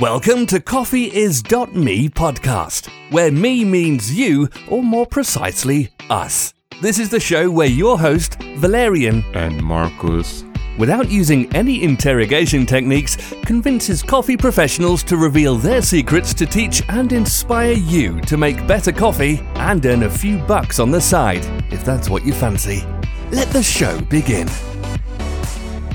Welcome to coffeeis.me podcast, where me means you, or more precisely, us. This is the show where your host, Valerian, and Marcus, without using any interrogation techniques, convinces coffee professionals to reveal their secrets to teach and inspire you to make better coffee and earn a few bucks on the side, if that's what you fancy. Let the show begin.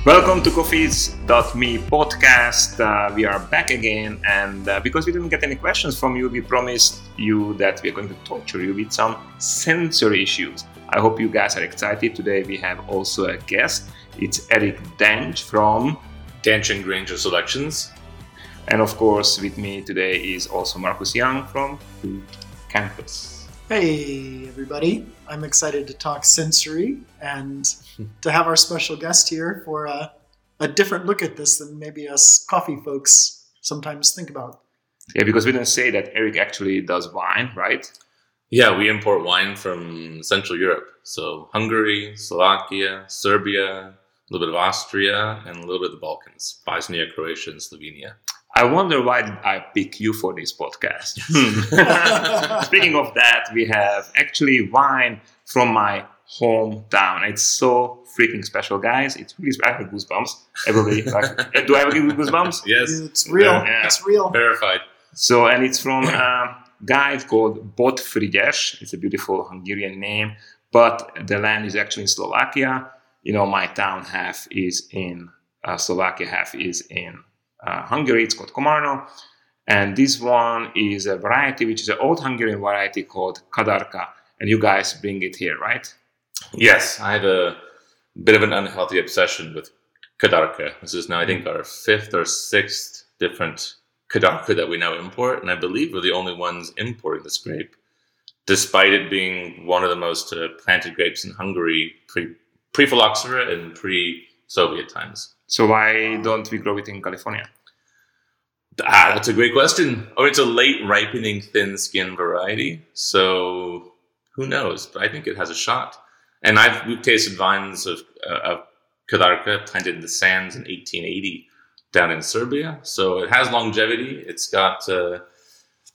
Welcome to Coffees.me podcast. Uh, we are back again, and uh, because we didn't get any questions from you, we promised you that we are going to torture you with some sensory issues. I hope you guys are excited. Today we have also a guest. It's Eric Danch from Danch and Granger Selections. And of course, with me today is also Marcus Young from Food Campus. Hey, everybody. I'm excited to talk sensory and to have our special guest here for a, a different look at this than maybe us coffee folks sometimes think about. Yeah, because we didn't say that Eric actually does wine, right? Yeah, we import wine from Central Europe. So Hungary, Slovakia, Serbia, a little bit of Austria, and a little bit of the Balkans, Bosnia, Croatia, and Slovenia. I wonder why did I pick you for this podcast. Speaking of that, we have actually wine from my hometown. It's so freaking special, guys. It's really special. I have goosebumps. Everybody, like, do I have goosebumps? Yes, it's real. Yeah. It's real. Verified. So, and it's from a guy called Bott Frigyes. It's a beautiful Hungarian name, but the land is actually in Slovakia. You know, my town half is in uh, Slovakia, half is in Hungary. It's called Komárno. And this one is a variety, which is an old Hungarian variety called Kadarka. And you guys bring it here, right? Yes, I have a bit of an unhealthy obsession with Kadarka. This is now, I think, our fifth or sixth different Kadarka that we now import. And I believe we're the only ones importing this grape, despite it being one of the most uh, planted grapes in Hungary pre phylloxera and pre Soviet times. So why don't we grow it in California? Ah, that's a great question. Oh, it's a late ripening thin skin variety. So who knows? But I think it has a shot. And I've we've tasted vines of, uh, of Kadarka planted in the sands in 1880 down in Serbia. So it has longevity. It's got, uh,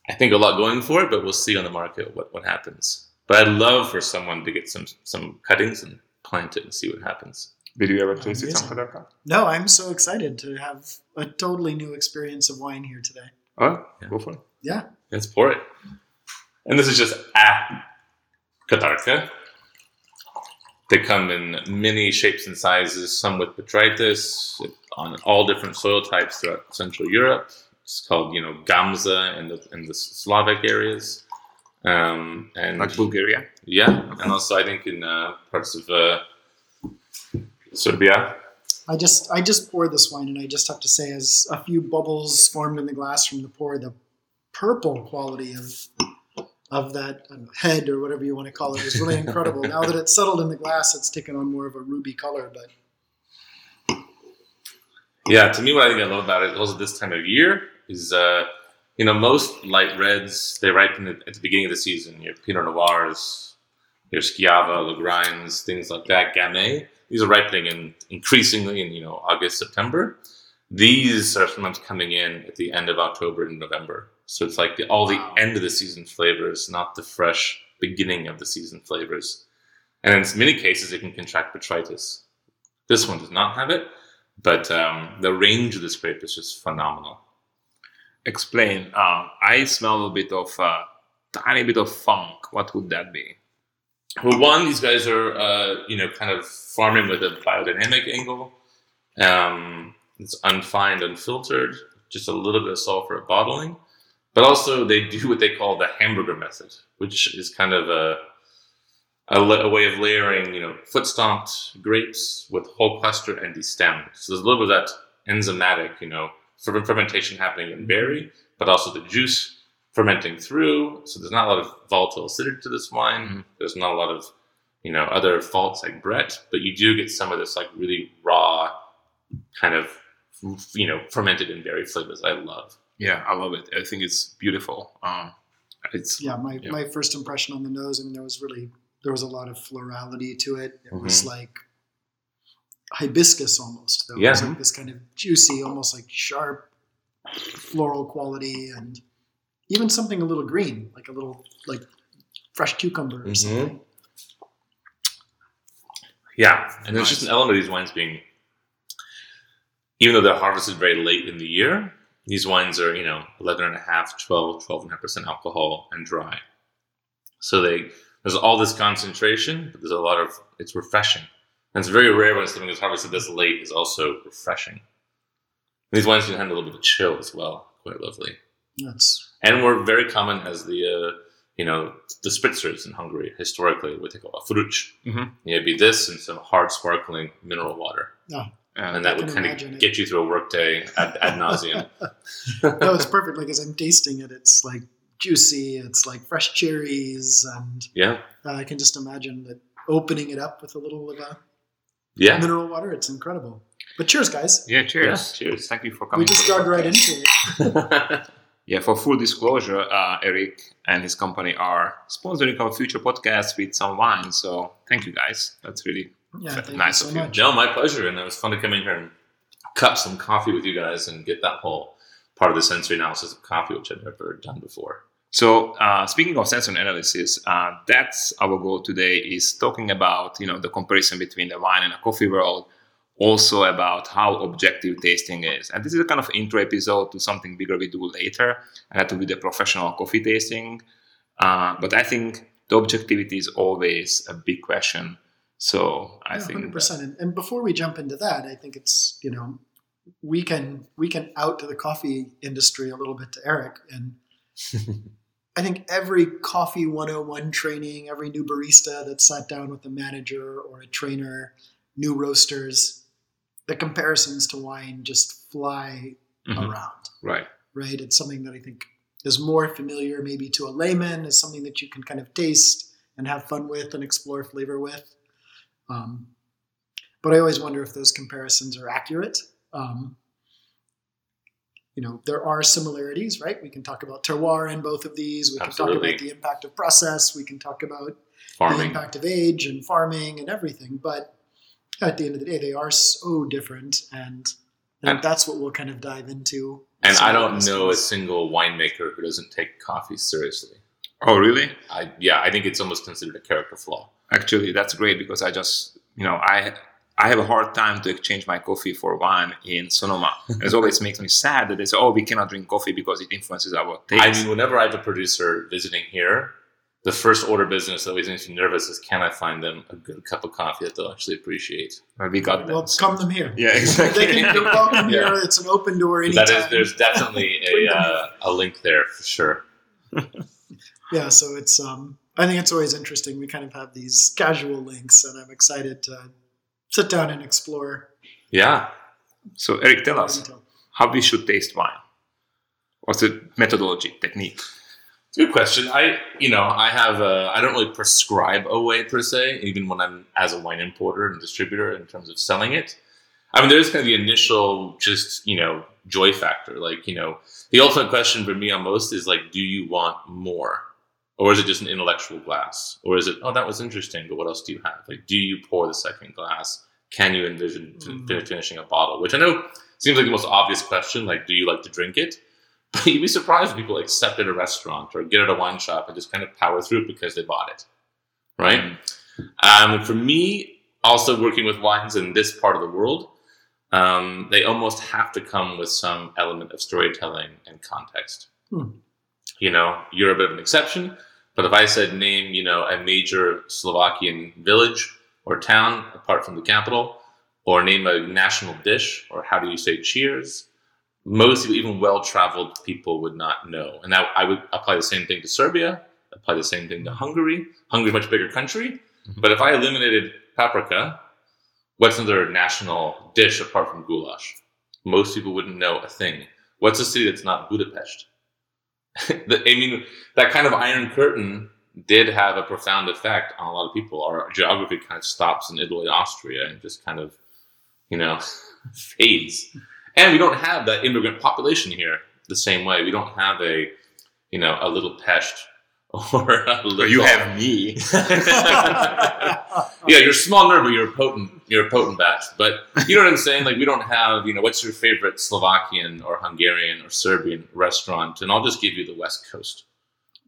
I think, a lot going for it, but we'll see on the market what, what happens. But I'd love for someone to get some some cuttings and plant it and see what happens. Did you ever taste it, some No, I'm so excited to have a totally new experience of wine here today. Oh, yeah. go for it. Yeah. Let's pour it. And this is just a Kadarka. They come in many shapes and sizes, some with botrytis, on all different soil types throughout Central Europe. It's called, you know, Gamza in the in the Slavic areas, um, and like Bulgaria. Yeah, and also I think in uh, parts of uh, Serbia. I just I just poured this wine, and I just have to say, as a few bubbles formed in the glass from the pour, the purple quality of of that head or whatever you want to call it was really incredible. now that it's settled in the glass, it's taken on more of a ruby color. But yeah, to me, what I think I love about it, also this time of year, is uh, you know most light reds they ripen at the beginning of the season. Your Pinot Noirs, your Schiava, Lagreins, things like that, Gamay these are ripening in increasingly in you know August, September. These are sometimes coming in at the end of October and November. So it's like the, all the end of the season flavors, not the fresh beginning of the season flavors. And in many cases, it can contract botrytis. This one does not have it, but um, the range of this grape is just phenomenal. Explain. Uh, I smell a bit of uh, tiny bit of funk. What would that be? Well, one, these guys are, uh, you know, kind of farming with a biodynamic angle. Um, it's unfined, unfiltered, just a little bit of sulfur bottling. But also, they do what they call the hamburger method, which is kind of a, a, a way of layering, you know, foot stomped grapes with whole cluster and destemmed. So there's a little bit of that enzymatic, you know, fermentation happening in berry, but also the juice fermenting through. So there's not a lot of volatile acidity to this wine. Mm-hmm. There's not a lot of, you know, other faults like Brett, but you do get some of this like really raw kind of, you know, fermented and berry flavors I love. Yeah, I love it. I think it's beautiful. Um, it's yeah. My yeah. my first impression on the nose. I mean, there was really there was a lot of florality to it. It mm-hmm. was like hibiscus almost. Though. Yeah. It was like this kind of juicy, almost like sharp floral quality and even something a little green, like a little like fresh cucumber or Mhm. something. Yeah, and there's just an element of these wines being, even though they're harvested very late in the year, these wines are, you know, 11 and a half, 12, 12 and a half percent alcohol and dry. So they, there's all this concentration, but there's a lot of, it's refreshing. And it's very rare when something is harvested this late is also refreshing. These wines can handle a little bit of chill as well. Quite lovely. That's And were very common as the, uh, you know, the spritzers in Hungary historically, what they call a fröccs. Mhm. It'd be this and some hard sparkling mineral water, And and that would kind imagine of it. get you through a workday ad, ad nauseum. no, it's perfect. Like as I'm tasting it, it's like juicy. It's like fresh cherries, and yeah, uh, I can just imagine that opening it up with a little of a yeah. mineral water. It's incredible. But cheers, guys. yeah, cheers. Yeah. Cheers. Thank you for coming. We just to dug right into it. Yeah, for full disclosure, uh, Eric and his company are sponsoring our future podcast with some wine. So thank you guys. That's really Yeah, thank Nice you so of you. much. no, my pleasure, and it was fun to come in here and cup some coffee with you guys and get that whole part of the sensory analysis of coffee, which I've never done before. So uh, speaking of sensory analysis, uh, that's our goal today is talking about you know the comparison between the wine and a coffee world, also about how objective tasting is. And this is a kind of intro episode to something bigger we do later, and that will be the professional coffee tasting. Uh, but I think the objectivity is always a big question. So I Yeah, think hundred that- percent. And, and before we jump into that, I think it's you know we can we can out to the coffee industry a little bit to Eric and. I think every coffee 101 training, every new barista that sat down with a manager or a trainer, new roasters, the comparisons to wine just fly Mhm. around, right. right? It's something that I think is more familiar maybe to a layman, is something that you can kind of taste and have fun with and explore flavor with. Um, but I always wonder if those comparisons are accurate. Um, you know, there are similarities, right? We can talk about terroir in both of these. We can talk about the impact of process. We can talk about the impact of age and farming and everything. But at the end of the day, they are so different, and, and And- that's what we'll kind of dive into. And I don't these know a single winemaker who doesn't take coffee seriously. Oh, really? I yeah, I think it's almost considered a character flaw. Actually, that's great because I just, you know, I I have a hard time to exchange my coffee for wine in Sonoma. it always makes me sad that they say, "Oh, we cannot drink coffee because it influences our taste." I mean, whenever I have a producer visiting here, the first order business that always makes me nervous is can I find them a good cup of coffee that they'll actually appreciate? Well, we got Well, that. come them here. Yeah, exactly. They can, you're welcome Yeah. here. It's an open door anytime. That is, there's definitely a uh, a link there for sure. yeah so it's um i think it's always interesting we kind of have these casual links and i'm excited to sit down and explore Yeah, so, Eric, tell us how we should taste wine. What's the methodology, technique? It's a good question. I, you know, I have, I don't really prescribe a way per se, even when I'm as a wine importer and distributor in terms of selling it. I mean, there's kind of the initial, just you know, joy factor. Like, you know, the ultimate question for me on most is like, do you want more, or is it just an intellectual glass, or is it, oh, that was interesting, but what else do you have? Like, do you pour the second glass? Can you envision fin- Mm. finishing a bottle? Which I know seems like the most obvious question. Like, do you like to drink it? But you'd be surprised when people accept at a restaurant or get at a wine shop and just kind of power through it because they bought it. Right? Um, for me, also working with wines in this part of the world, um, they almost have to come with some element of storytelling and context. Hmm. You know, you're a bit of an exception, but if I said name, you know, a major Slovakian village or town apart from the capital, or name a national dish, or how do you say cheers, most people, even well-traveled people would not know. And that I would apply the same thing to Serbia, apply the same thing to Hungary. Hungary's a much bigger country, mm-hmm. but if I eliminated paprika, what's another national dish apart from goulash? Most people wouldn't know a thing. What's a city that's not Budapest? The- I mean, that kind of iron curtain did have a profound effect on a lot of people. Our geography kind of stops in Italy, Austria, and just kind of, you know, fades. And we don't have that immigrant population here the same way. We don't have a, you know, a little Pest or uh, But you have me. yeah, you're smaller, but you're a potent. You're a potent batch. But you know what I'm saying? Like we don't have, you know, what's your favorite Slovakian or Hungarian or Serbian restaurant? And I'll just give you the West Coast,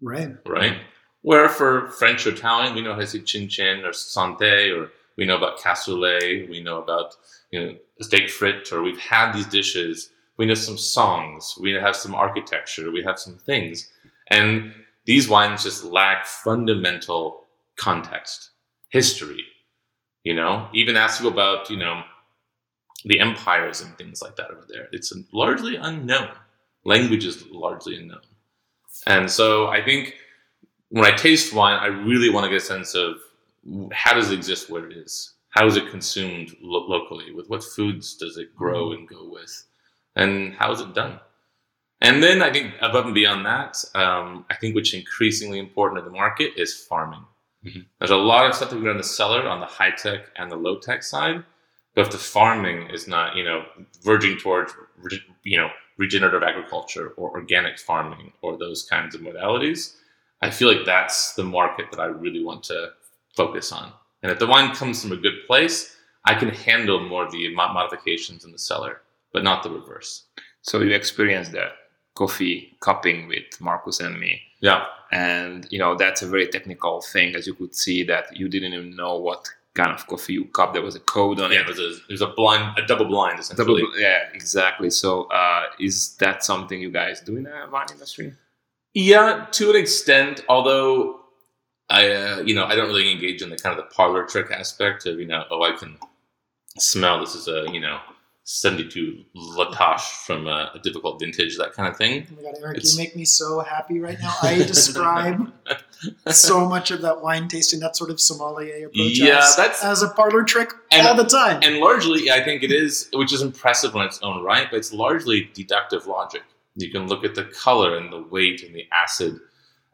right. right? Where for French or Italian, we know how to say chin chin or sante, or we know about cassoulet, we know about you know steak frit, or we've had these dishes. We know some songs, we have some architecture, we have some things, and these wines just lack fundamental context, history. You know, even ask you about you know the empires and things like that over there. It's largely unknown. Language is largely unknown, and so I think when I taste wine, I really want to get a sense of how does it exist where it is. How is it consumed lo- locally? With what foods does it grow and go with? And how is it done? And then I think above and beyond that, um, I think what's increasingly important in the market is farming. Mhm. There's a lot of stuff that we do in the cellar on the high tech and the low tech side, but if the farming is not, you know, verging towards, you know, regenerative agriculture or organic farming or those kinds of modalities, I feel like that's the market that I really want to focus on. And if the wine comes from a good place, I can handle more of the modifications in the cellar, but not the reverse. so you experienced that coffee cupping with Marcus and me. Yeah. and you know that's a very technical thing as you could see that you didn't even know what kind of coffee you cup there was a code on Yeah, it there's a, there's a blind, a double blind Double, essentially. yeah exactly so uh, is that something you guys do in the wine industry Yeah, to an extent. Although I, uh, you know, I don't really engage in the kind of the parlor trick aspect of, you know, oh, I can smell this is a, you know, 72 La Tâche from a, a difficult vintage, that kind of thing. Oh my God, Eric, It's- you make me so happy right now. I describe so much of that wine tasting, that sort of sommelier approach, Yeah, as, that's- as a parlor trick And- all the time. And largely, I think it is, which is impressive on its own right, but it's largely deductive logic. You can look at the color and the weight and the acid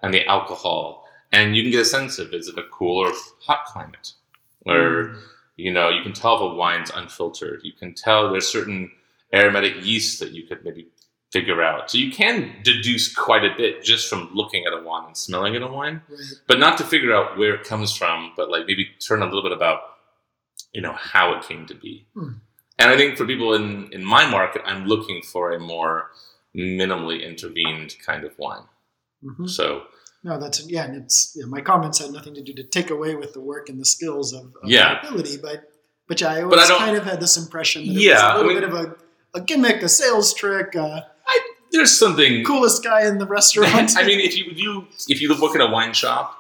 and the alcohol, and you can get a sense of is it a cool or hot climate? Where, you know, you can tell if a wine's unfiltered. You can tell there's certain aromatic yeast that you could maybe figure out. So you can deduce quite a bit just from looking at a wine and smelling at a wine Right. but not to figure out where it comes from, but like maybe turn a little bit about, you know, how it came to be. Hmm. And I think for people in in my market, I'm looking for a more minimally intervened kind of wine. Mhm. So No, that's yeah, and it's yeah, my comments had nothing to do to take away with the work and the skills of, of Yeah. ability, but but yeah, I But I always kind of had this impression that it Yeah, was a little I mean- bit of a, a gimmick, a sales trick, uh, there's something. coolest guy in the restaurant. I mean, if you you if you look at a wine shop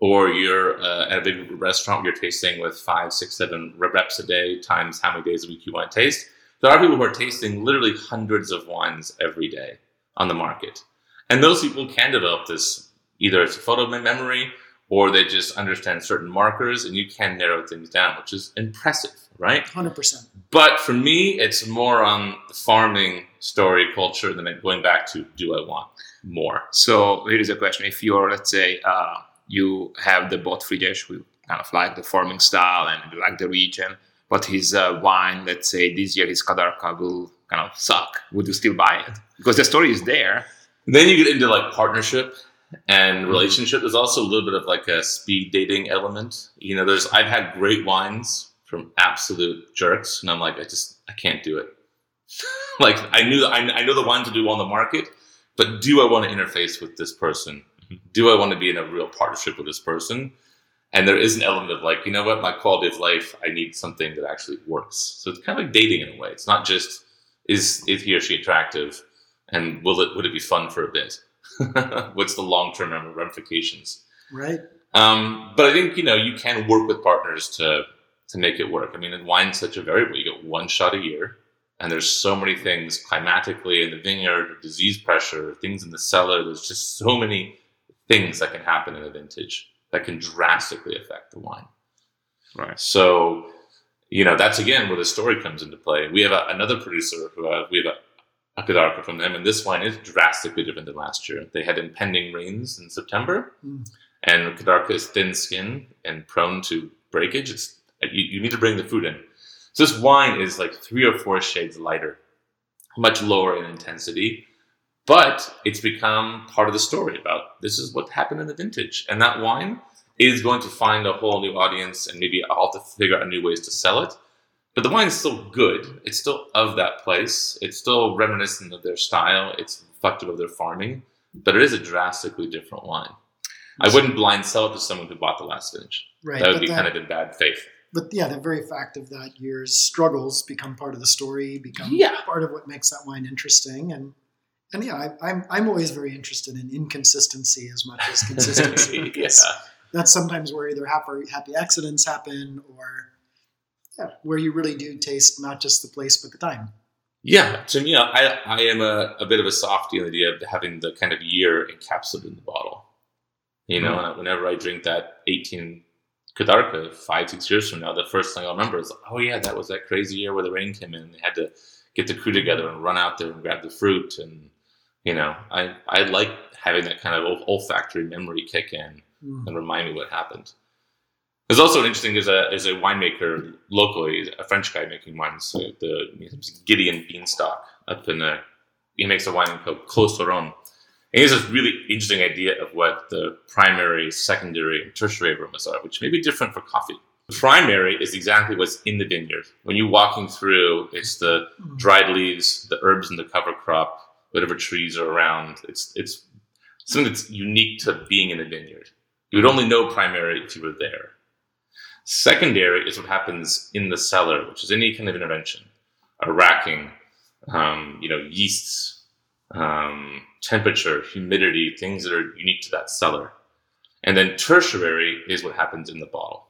or you're uh, at a big restaurant where you're tasting with five, six, seven reps a day times how many days a week you want to taste, there are people who are tasting literally hundreds of wines every day on the market, and those people can develop this either it's a photo mem- memory or they just understand certain markers, and you can narrow things down, which is impressive, right? hundred percent. But for me, it's more on the farming story culture than it going back to do I want more. So here is a question: If you're, let's say, uh, you have the Bott Frigyes, who kind of like the farming style and you like the region, but his uh, wine, let's say this year his Kadarka will kind of suck. Would you still buy it? Because the story is there. Then you get into like partnership and mm-hmm. relationship. There's also a little bit of like a speed dating element. You know, there's I've had great wines from absolute jerks, and I'm like, I just I can't do it. like I knew I, I know the wines to do on the market, but do I want to interface with this person? Mm-hmm. Do I want to be in a real partnership with this person? And there is an element of like, you know what, my quality of life, I need something that actually works. So it's kind of like dating in a way. It's not just is is he or she attractive, and will it would it be fun for a bit? What's the long term ramifications? Right. Um, but I think you know you can work with partners to to make it work. I mean, in wine's such a variable. You get one shot a year, and there's so many things climatically in the vineyard, disease pressure, things in the cellar. There's just so many things that can happen in a vintage that can drastically affect the wine. Right. So, you know, that's again where the story comes into play. We have a, another producer who uh, we have a, a Kadarka from them, and this wine is drastically different than last year. They had impending rains in September, Mm. and Kadarka is thin skinned and prone to breakage. It's you, you need to bring the food in. So this wine is like three or four shades lighter, much lower in intensity, but it's become part of the story about this is what happened in the vintage, and that wine is going to find a whole new audience, and maybe I'll have to figure out new ways to sell it. But the wine is still good. It's still of that place. It's still reminiscent of their style. It's reflective of their farming, but it is a drastically different wine. I wouldn't blind sell it to someone who bought the last vintage. Right. That would be that- kind of in bad faith. but yeah, the very fact of that year's struggles become part of the story, become Yeah. part of what makes that wine interesting. And and yeah, I, I'm I'm always very interested in inconsistency as much as consistency. yeah. That's sometimes where either happy happy accidents happen, or yeah, where you really do taste not just the place but the time. Yeah, to me, I, I am a, a bit of a softy on the idea of having the kind of year encapsulated in the bottle. You know, and whenever I drink that 18 Kadarka five, six years from now, the first thing I'll remember is, oh, yeah, that was that crazy year where the rain came in and they had to get the crew together and run out there and grab the fruit. And, you know, I, I like having that kind of olfactory memory kick in Mm. and remind me what happened. There's also an interesting. There's a there's a winemaker locally, a French guy making wines. The Gideon Beinstock up in the he makes a wine called Clos Saron. And he has this really interesting idea of what the primary, secondary, and tertiary aromas are, which may be different for coffee. The primary is exactly what's in the vineyard. When you're walking through, it's the dried leaves, the herbs in the cover crop, whatever trees are around. It's it's something that's unique to being in a vineyard. You would only know primary if you were there. Secondary is what happens in the cellar, which is any kind of intervention, a racking, um, you know, yeasts, um, temperature, humidity, things that are unique to that cellar. And then tertiary is what happens in the bottle,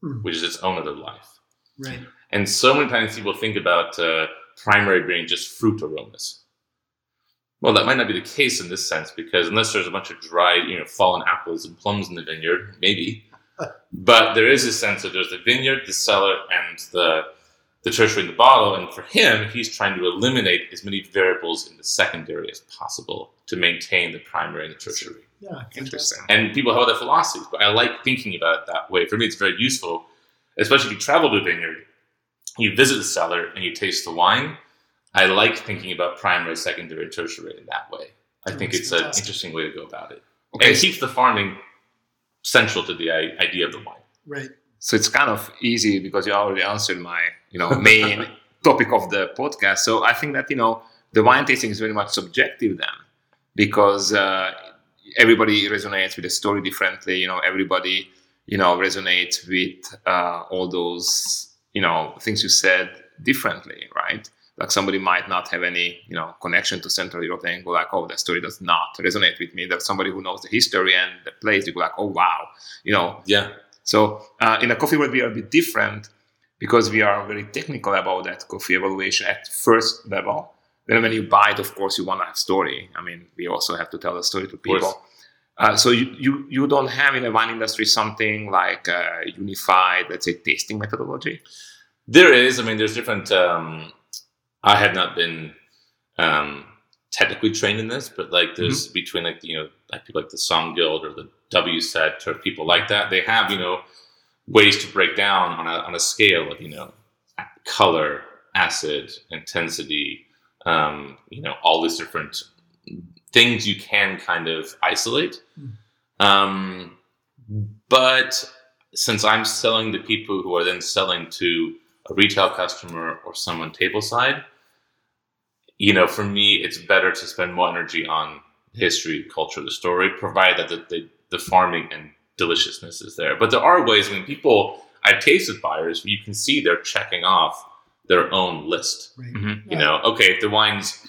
Hmm. which is its own other life. Right. And so many times people think about uh, primary being just fruit aromas. Well, that might not be the case in this sense because unless there's a bunch of dried, you know, fallen apples and plums in the vineyard, maybe. But there is a sense that there's the vineyard, the cellar, and the the tertiary in the bottle. And for him, he's trying to eliminate as many variables in the secondary as possible to maintain the primary and the tertiary. Yeah. Interesting. And people have other philosophies, but I like thinking about it that way. For me, it's very useful, especially if you travel to a vineyard, you visit the cellar, and you taste the wine. I like thinking about primary, secondary, tertiary in that way. I think makes it's an interesting way to go about it. Okay, And it keeps the farming central to the idea of the wine. Right. so it's kind of easy because you already answered my you know main topic of the podcast so i think that you know the wine tasting is very much subjective then because uh, everybody resonates with the story differently you know everybody you know resonates with uh, all those you know things you said differently right like somebody might not have any you know connection to central europe and go like oh that story does not resonate with me there's somebody who knows the history and the place you go like oh wow you know Yeah. so uh, in a coffee world, we are a bit different because we are very technical about that coffee evaluation at first level. Then when you buy it, of course, you want to have a story. I mean, we also have to tell the story to people. Uh, so you, you you don't have in the wine industry something like a unified, let's say, tasting methodology. There is. I mean, there's different. Um, I had not been um, technically trained in this, but like there's between like you know like people like the Song Guild or the WSET or people like that. They have you know ways to break down on a on a scale of you know color, acid, intensity, um, you know all these different things you can kind of isolate. Um, but since I'm selling to people who are then selling to a retail customer or someone table side, you know, for me, it's better to spend more energy on history, culture, the story, provided that the, the, the farming and deliciousness is there. But there are ways when people, I've tasted buyers, you can see they're checking off their own list. Right. Mhm. You know, okay, if the wine's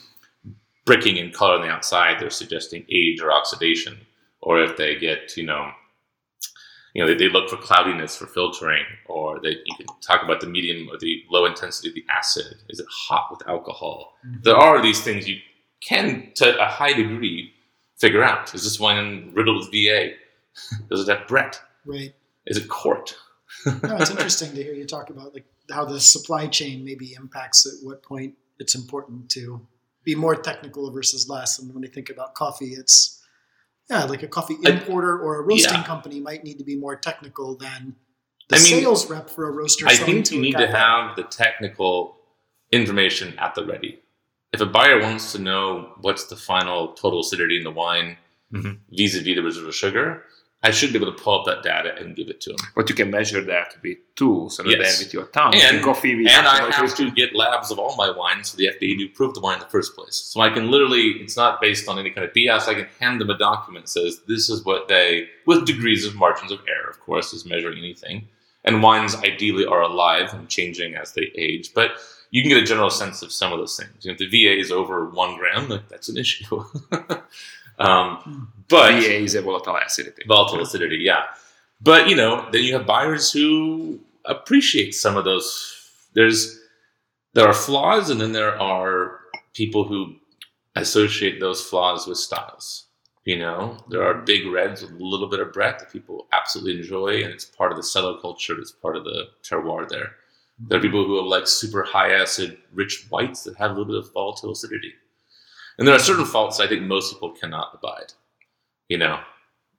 bricking in color on the outside, they're suggesting age or oxidation. Or if they get, you know, you know, they, they look for cloudiness for filtering, or they you can talk about the medium or the low intensity of the acid. Is it hot with alcohol? Mm-hmm. There are these things you can, to a high degree, figure out. Is this wine riddled with VA? Does it have Brett? Right. Is it court? No, it's interesting to hear you talk about like how the supply chain maybe impacts at what point it's important to be more technical versus less. And when you think about coffee, it's yeah, like a coffee I- importer or a roasting Yeah. company might need to be more technical than the I mean, sales rep for a roaster. I think you need to have the technical information at the ready, if a buyer wants to know what's the final total acidity in the wine Mhm. vis-a-vis the residual sugar, I should be able to pull up that data and give it to them. But you can measure that with tools and Yes. than with your tongue. And- coffee, and I have to get labs of all my wines for the FDA to approve the wine in the first place. So I can literally, it's not based on any kind of BS. I can hand them a document that says this is what they, with degrees of margins of error, of course, is measuring anything. And wines ideally are alive and changing as they age, but you can get a general sense of some of those things. You know, if the VA is over one gram, that's an issue. um, but VA is a volatile acidity. volatile acidity, yeah. But you know, then you have buyers who appreciate some of those. There's there are flaws, and then there are people who associate those flaws with styles. You know, there are big reds with a little bit of Brett that people absolutely enjoy, and it's part of the cellar culture. It's part of the terroir there. There are people who like super high acid, rich whites that have a little bit of volatile acidity. And there are certain faults I think most people cannot abide. You know,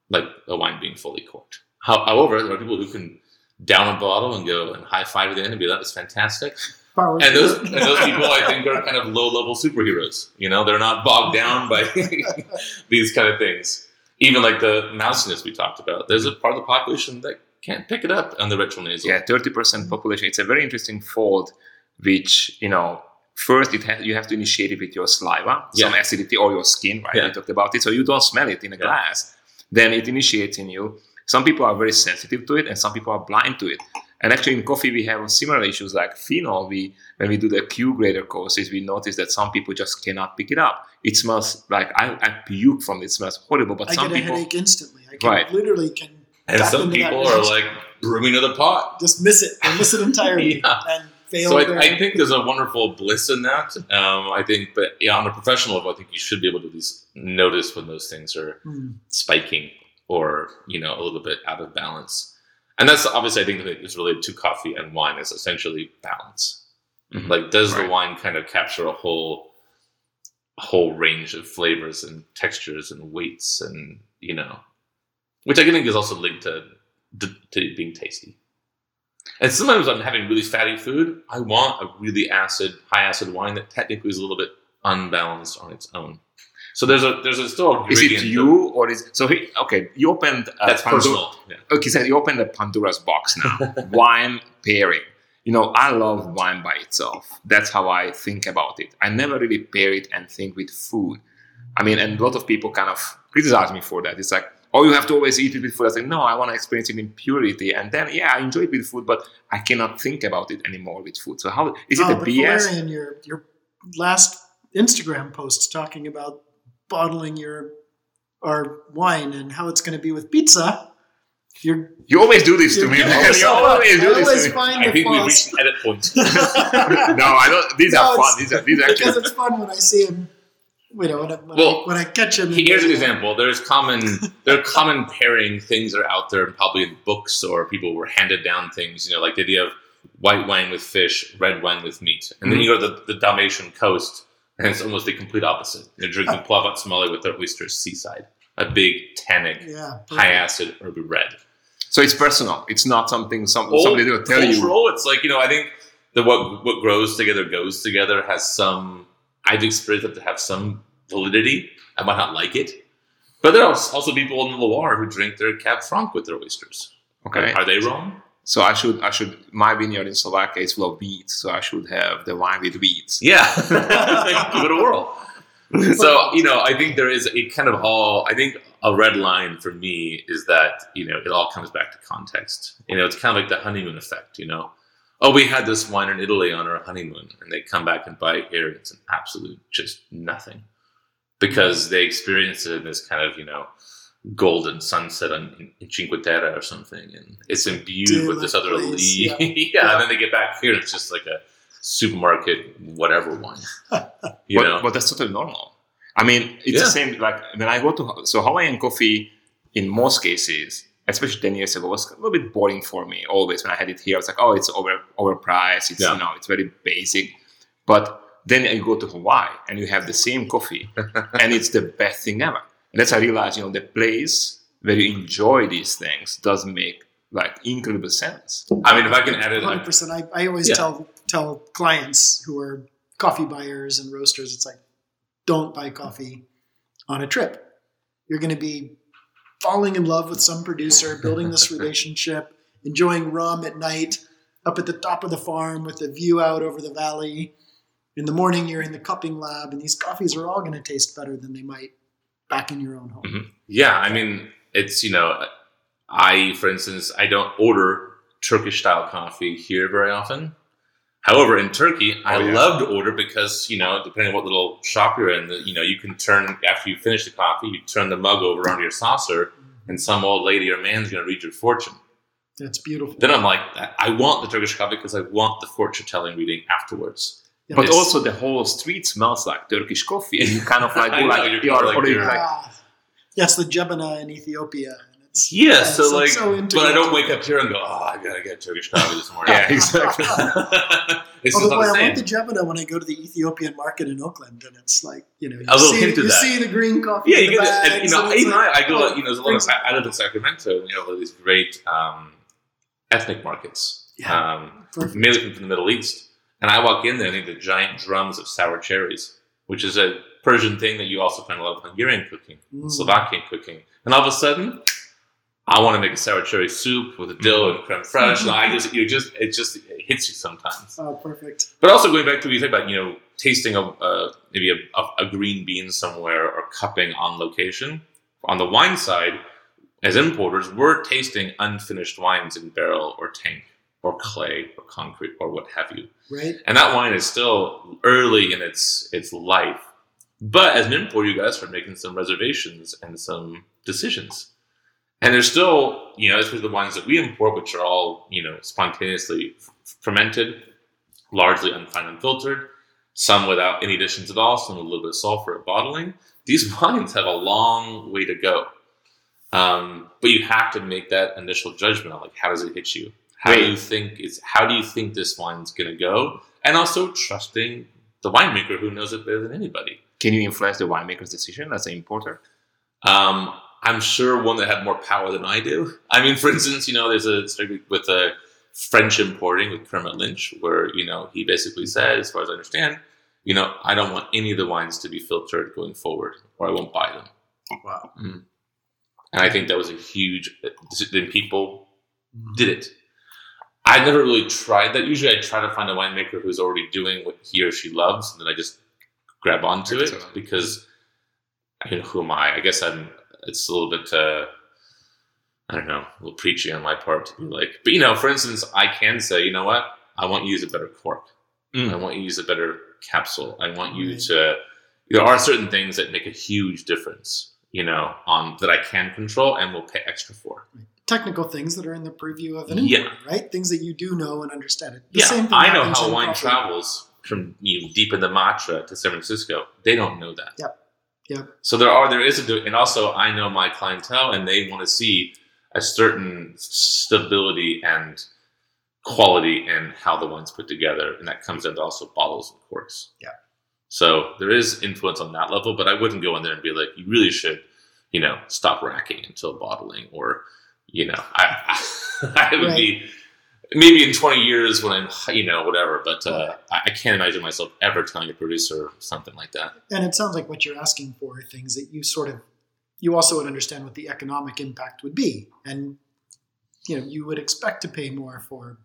like a wine being fully corked. However, there are people who can down a bottle and go and high five at the end and be that was fantastic. Power And those and those people I think are kind of low level superheroes. You know, they're not bogged down by these kind of things. Even like the mousiness we talked about. There's a part of the population that can't pick it up on the retronasal. Yeah, thirty percent population. It's a very interesting fold, which you know. First, it ha- you have to initiate it with your saliva, some acidity, or your skin, right? Yeah. We talked about it, so you don't smell it in a Yeah. glass. Then it initiates in you. Some people are very sensitive to it, and some people are blind to it. And actually, in coffee, we have similar issues like phenol. We when we do the Q grader courses, we notice that some people just cannot pick it up. It smells like I, I puke from it. It smells horrible. But I some get a people, headache instantly. I can Right. literally can And some into that people are like brooming to the pot. just miss it. I miss it entirely Yeah. and fail. So. I, I think there's a wonderful bliss in that. Um, I think, but yeah, on a professional level, I think you should be able to at least notice when those things are Hmm. spiking or you know a little bit out of balance. And that's obviously I think that it's related to coffee and wine is essentially balance. Mhm. Like, does the wine kind of capture a whole whole range of flavors and textures and weights and you know, which I think is also linked to to to being tasty. And sometimes I'm having really fatty food. I want a really acid, high acid wine that technically is a little bit unbalanced on its own. So there's a there's a still a is it you or is so? He, okay, you opened. Uh, that's Pandora- personal. Yeah. okay, so you opened the Pandora's box now. wine pairing. You know, I love wine by itself. That's how I think about it. I never really pair it and think with food. I mean, and a lot of people kind of criticize me for that. It's like, oh, you have to always eat it with food. I say, no, I want to experience it in purity. And then, yeah, I enjoy it with food, but I cannot think about it anymore with food. So how is it oh, a BS? Valerian, your your last Instagram post talking about bottling your our wine and how it's going to be with pizza. You're You always do this to me. giving. You always do I this always to me. find I think we flaws. reached edit point. no, I don't. These No, are fun. These are these are because actually. it's fun when I see him. You know, when I, when, Well, I, when I catch him. Here's an example. There's common there are common pairing things that are out there, probably in books or people were handed down things. You know, like the idea of white wine with fish, red wine with meat, and then mm-hmm. you go to the, the Dalmatian coast, and it's almost the complete opposite. They're drinking Plavac Mali with their oysters seaside, a big tannic, Yeah. high acid herby red. So it's personal. It's not something some, somebody will tell you. It's like you know, I think that what what grows together goes together has some. I've experienced it to have some validity. I might not like it, but there are also people in the Loire who drink their Cab Franc with their oysters. Okay. Are they wrong? So I should I should my vineyard in Slovakia is full of weeds, so I should have the wine with weeds. Yeah, give it a whirl. So you know, I think there is a kind of all. I think a red line for me is that you know it all comes back to context. You know, it's kind of like the honeymoon effect. You know, oh, we had this wine in Italy on our honeymoon, and they come back and buy it here, and it's an absolute just nothing because they experience it in this kind of you know golden sunset on in, in Cinque Terre or something, and it's imbued with this other Idyllic yeah, yeah. yeah. and then they get back here, and it's just like a supermarket whatever wine. You but, know, but that's totally normal. I mean, it's Yeah. the same. Like when I go to so Hawaiian coffee, in most cases, especially ten years ago, was a little bit boring for me. Always when I had it here, I was like, oh, it's over overpriced. It's Yeah. you know, it's very basic. But then you go to Hawaii and you have the same coffee, and it's the best thing ever. And that's how I realized, you know, the place where you enjoy these things does make like incredible sense. I mean, if I can add it, Hundred like, percent. I, I always Yeah. tell tell clients who are coffee buyers and roasters, it's like, don't buy coffee on a trip. You're going to be falling in love with some producer, building this relationship, enjoying rum at night, up at the top of the farm with a view out over the valley. In the morning, you're in the cupping lab, and these coffees are all going to taste better than they might back in your own home. Mhm. Yeah, I mean, it's you know, I for instance, I don't order Turkish style coffee here very often. However, in Turkey, I Oh, yeah. love to order because you know, depending on what little shop you're in, you know, you can turn after you finish the coffee, you turn the mug over onto your saucer, and some old lady or man's going to read your fortune. That's beautiful. Then I'm like, I want the Turkish coffee because I want the fortune telling reading afterwards. Yeah, But Yes. also the whole street smells like Turkish coffee, and you kind of like I go know, like you're you're, like- or you you're- like Ah, yes, the Jebana in Ethiopia. And it's, Yeah, so it's like, so but I don't wake up here and go, oh, I gotta get Turkish coffee this morning. yeah, exactly. it's just Although not boy, the I same. want the Jebana when I go to the Ethiopian market in Oakland, and it's like you know you A little see, hint of you that. see the green coffee. Yeah, in you the get it. And, you know, and even like, I, I go, oh, you know, there's a lot of, I I live in Sacramento, and you have all these great um, ethnic markets, Yeah. um, mainly from the Middle East. And I walk in there and I think the giant drums of sour cherries, which is a Persian thing that you also find a lot of Hungarian cooking, Mm. Slovakian cooking. And all of a sudden, I want to make a sour cherry soup with a dill and creme fraiche. and I just, you just, it just it hits you sometimes. Oh, perfect. But also going back to what you said about you know tasting a uh, maybe a, a, a green bean somewhere or cupping on location. On the wine side, as importers, we're tasting unfinished wines in barrel or tank or clay or concrete or what have you, Right. and that wine is still early in its its life. But as an importer, you guys are making some reservations and some decisions. And there's still, you know, especially the wines that we import, which are all, you know, spontaneously f- fermented, largely unfined unfiltered, some without any additions at all, some with a little bit of sulfur at bottling. These wines have a long way to go. Um, but you have to make that initial judgment on like how does it hit you? How do you think it's how do you think this wine's gonna go? And also trusting the winemaker who knows it better than anybody. Can you influence the winemaker's decision as an importer? Um, I'm sure one that had more power than I do. I mean, for instance, you know, there's a story with a French importing with Kermit Lynch, where you know he basically said, as far as I understand, you know, I don't want any of the wines to be filtered going forward, or I won't buy them. Wow. Mm. And I think that was a huge. Then people did it. I never really tried that. Usually, I try to find a winemaker who's already doing what he or she loves, and then I just grab onto it because I mean, who am I? I guess I'm. It's a little bit. Uh, I don't know, a little preachy on my part to be like, but you know, for instance, I can say, you know what? I want you to use a better cork. Mm. I want you to use a better capsule. I want you Right. to. There are certain things that make a huge difference, you know, on that I can control and will pay extra for. Technical things that are in the purview of an Yeah. importer, right? Things that you do know and understand. It. The yeah, same thing I know how wine coffee. travels from you know, deep in the Matra to San Francisco. They don't know that. Yep. Yep. So there are there is a and also I know my clientele and they want to see a certain stability and quality in how the wine's put together, and that comes into also bottles and corks. Yeah. So there is influence on that level, but I wouldn't go in there and be like, you really should, you know, stop racking until bottling, or you know, I I would be maybe in 20 years when I'm, you know, whatever, but uh, I I can't imagine myself ever telling a producer something like that. And it sounds like what you're asking for are things that you sort of, you also would understand what the economic impact would be, and you know, you would expect to pay more for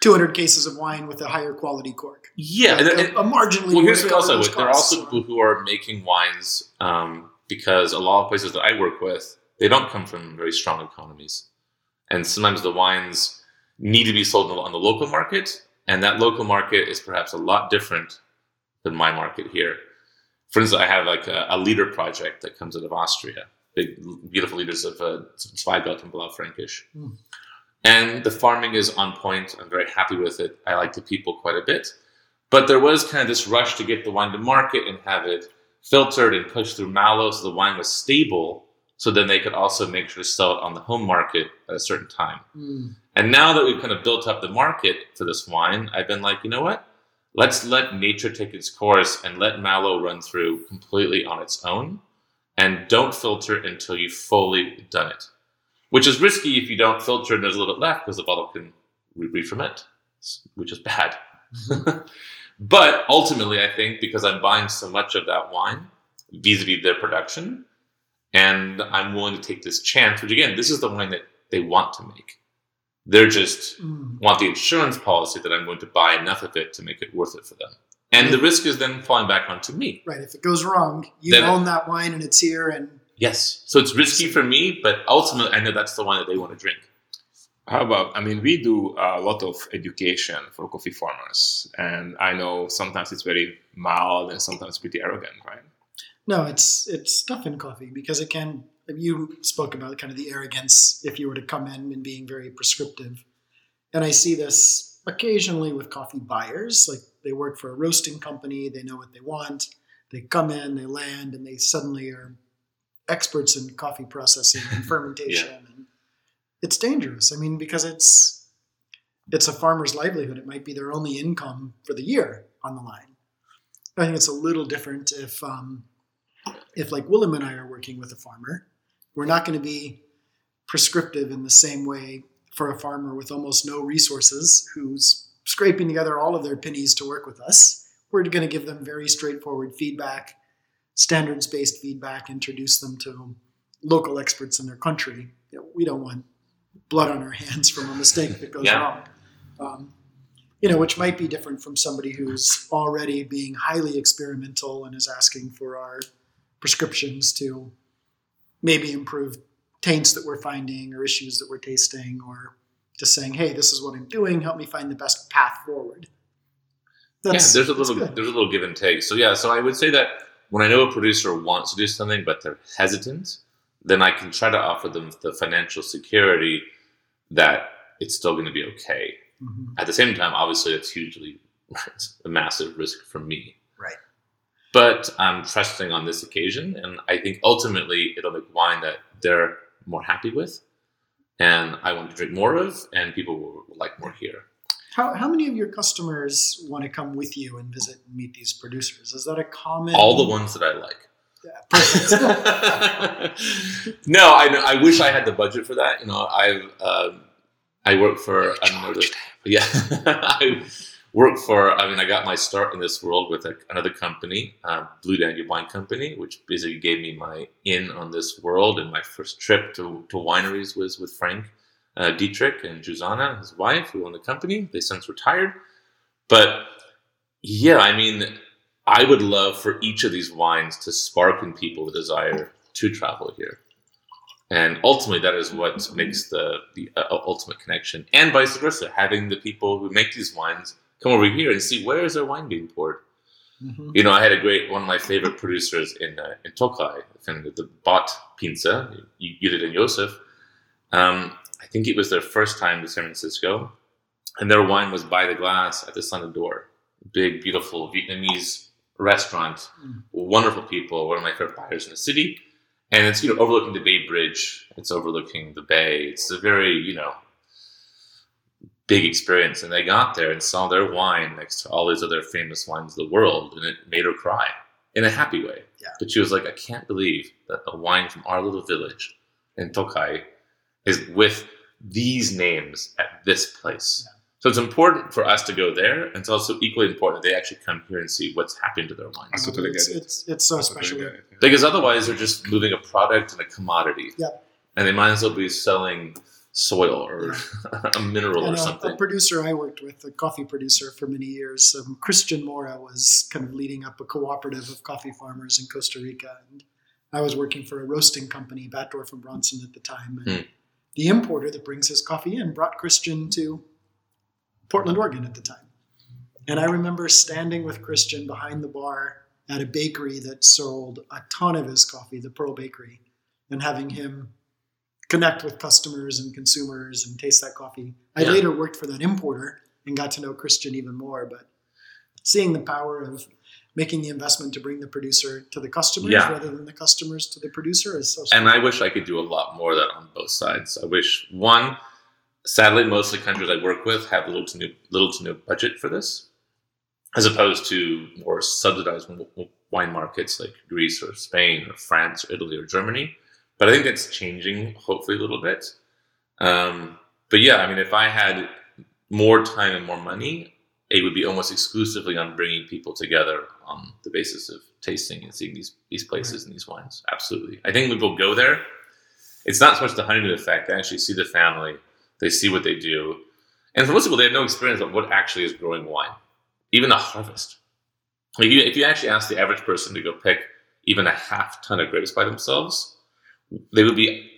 200 cases of wine with a higher quality cork. Yeah. Like and- a, and- a marginally. well, here's what else I would. There are also people who are making wines um, because a lot of places that I work with, they don't come from very strong economies. And sometimes the wines need to be sold on the- local market, and that local market is perhaps a lot different than my market here. For instance, I have like a, a leader project that comes out of Austria, big, beautiful leaders of uh, Zweigelt and Blaufränkisch. Hmm. And the farming is on point. I'm very happy with it. I like the people quite a bit. But there was kind of this rush to get the wine to market and have it filtered and pushed through malo so the wine was stable. So then they could also make sure to sell it on the home market at a certain time. Mm, And now that we've kind of built up the market for this wine, I've been like, you know what? Let's let nature take its course and let malo run through completely on its own. And don't filter until you've fully done it. Which is risky if you don't filter and there's a little bit left because the bottle can re ferment, which is bad. But ultimately, I think because I'm buying so much of that wine vis-a-vis their production, and I'm willing to take this chance. Which again, this is the wine that they want to make. They're just Mm. want the insurance policy that I'm going to buy enough of it to make it worth it for them. And the risk is then falling back onto me. Right. If it goes wrong, you Then- own that wine and it's here. And Yes. So it's risky for me, but ultimately I know that's the wine that they want to drink. How about? I mean, we do a lot of education for coffee farmers, and I know sometimes it's very mild and sometimes pretty arrogant, right? No, it's it's tough in coffee because it can. You spoke about kind of the arrogance if you were to come in and being very prescriptive, and I see this occasionally with coffee buyers. Like they work for a roasting company, they know what they want. They come in, they land, and they suddenly are experts in coffee processing and fermentation. And it's dangerous. I mean, because it's it's a farmer's livelihood. It might be their only income for the year on the line. I think it's a little different if um, if like Willem and I are working with a farmer. We're not going to be prescriptive in the same way for a farmer with almost no resources who's scraping together all of their pennies to work with us. We're going to give them very straightforward feedback, standards based feedback, introduce them to local experts in their country. You know, we don't want blood on our hands from a mistake that goes Yeah. wrong. Um, you know, which might be different from somebody who's already being highly experimental and is asking for our prescriptions to maybe improve taints that we're finding or issues that we're tasting or just saying, hey, this is what I'm doing, help me find the best path forward. yeah, there's a little good. there's a little give and take. So yeah, so I would say that when I know a producer wants to do something but they're hesitant, then I can try to offer them the financial security that it's still going to be okay. Mhm. At the same time, obviously, it's hugely a massive risk for me. Right. But I'm trusting on this occasion, and I think ultimately it'll make wine that they're more happy with, and I want to drink more of, and people will, will like more here. How, how many of your customers want to come with you and visit and meet these producers? Is that a common? All the ones that I like. Yeah, no, I know. I wish I had the budget for that. You know, I've um, I work for another. Yeah, I work for. I mean, I got my start in this world with a, another company, uh, Blue Danube Wine Company, which basically gave me my in on this world. And my first trip to, to wineries was with Frank uh, Dietrich and Zsuzsanna, his wife, who own the company. They since retired, but yeah, I mean, I would love for each of these wines to spark in people the desire to travel here. And ultimately, that is what makes the, the uh, ultimate connection, and vice versa. Having the people who make these wines come over here and see where is their wine being poured. Mhm. You know, I had a great one of my favorite producers in uh, in Tokai, kind of the Bott Pince, Judith and. Um, I think it was their first time to San Francisco, and their wine was by the glass at the Slanted Door, big, beautiful Vietnamese restaurant, Mm. wonderful people, one of my favorite buyers in the city, and it's you know overlooking the Bay Bridge, it's overlooking the bay. It's a very you know big experience, and they got there and saw their wine next to all these other famous wines of the world, and it made her cry in a happy way. Yeah. But she was like, I can't believe that a wine from our little village in Tokai is with these names at this place. So it's important for us to go there, and it's also equally important that they actually come here and see what's happened to their I wines. totally it's, it. it's it's so I totally special. it. Because otherwise, they're just moving a product and a commodity. Yep. And they might as well be selling soil or a mineral And or a, something. a producer I worked with, a coffee producer for many years, um, Christian Mora, was kind of leading up a cooperative of coffee farmers in Costa Rica. And I was working for a roasting company, Batdorf and Bronson at the time. And Hmm. the importer that brings his coffee in brought Christian to Portland, Oregon at the time. And I remember standing with Christian behind the bar at a bakery that sold a ton of his coffee, the Pearl Bakery, and having him connect with customers and consumers and taste that coffee. I Yeah. later worked for that importer and got to know Christian even more, but seeing the power of making the investment to bring the producer to the customers Yeah. rather than the customers to the producer is so And I wish I could do a lot more of that on both sides. I wish one, sadly, most of the countries I work with have little to no, little to no budget for this, as opposed to more subsidized wine markets like Greece or Spain or France or Italy or Germany. But I think that's changing, hopefully, a little bit. Um, but yeah, I mean, if I had more time and more money, it would be almost exclusively on bringing people together on the basis of tasting and seeing these these places and these wines. Absolutely, I think people go there, it's not so much the honeymoon effect. They actually see the family, they see what they do, and for most people, they have no experience of what actually is growing wine, even the harvest. Like you, if you actually ask the average person to go pick even a half ton of grapes by themselves, they would be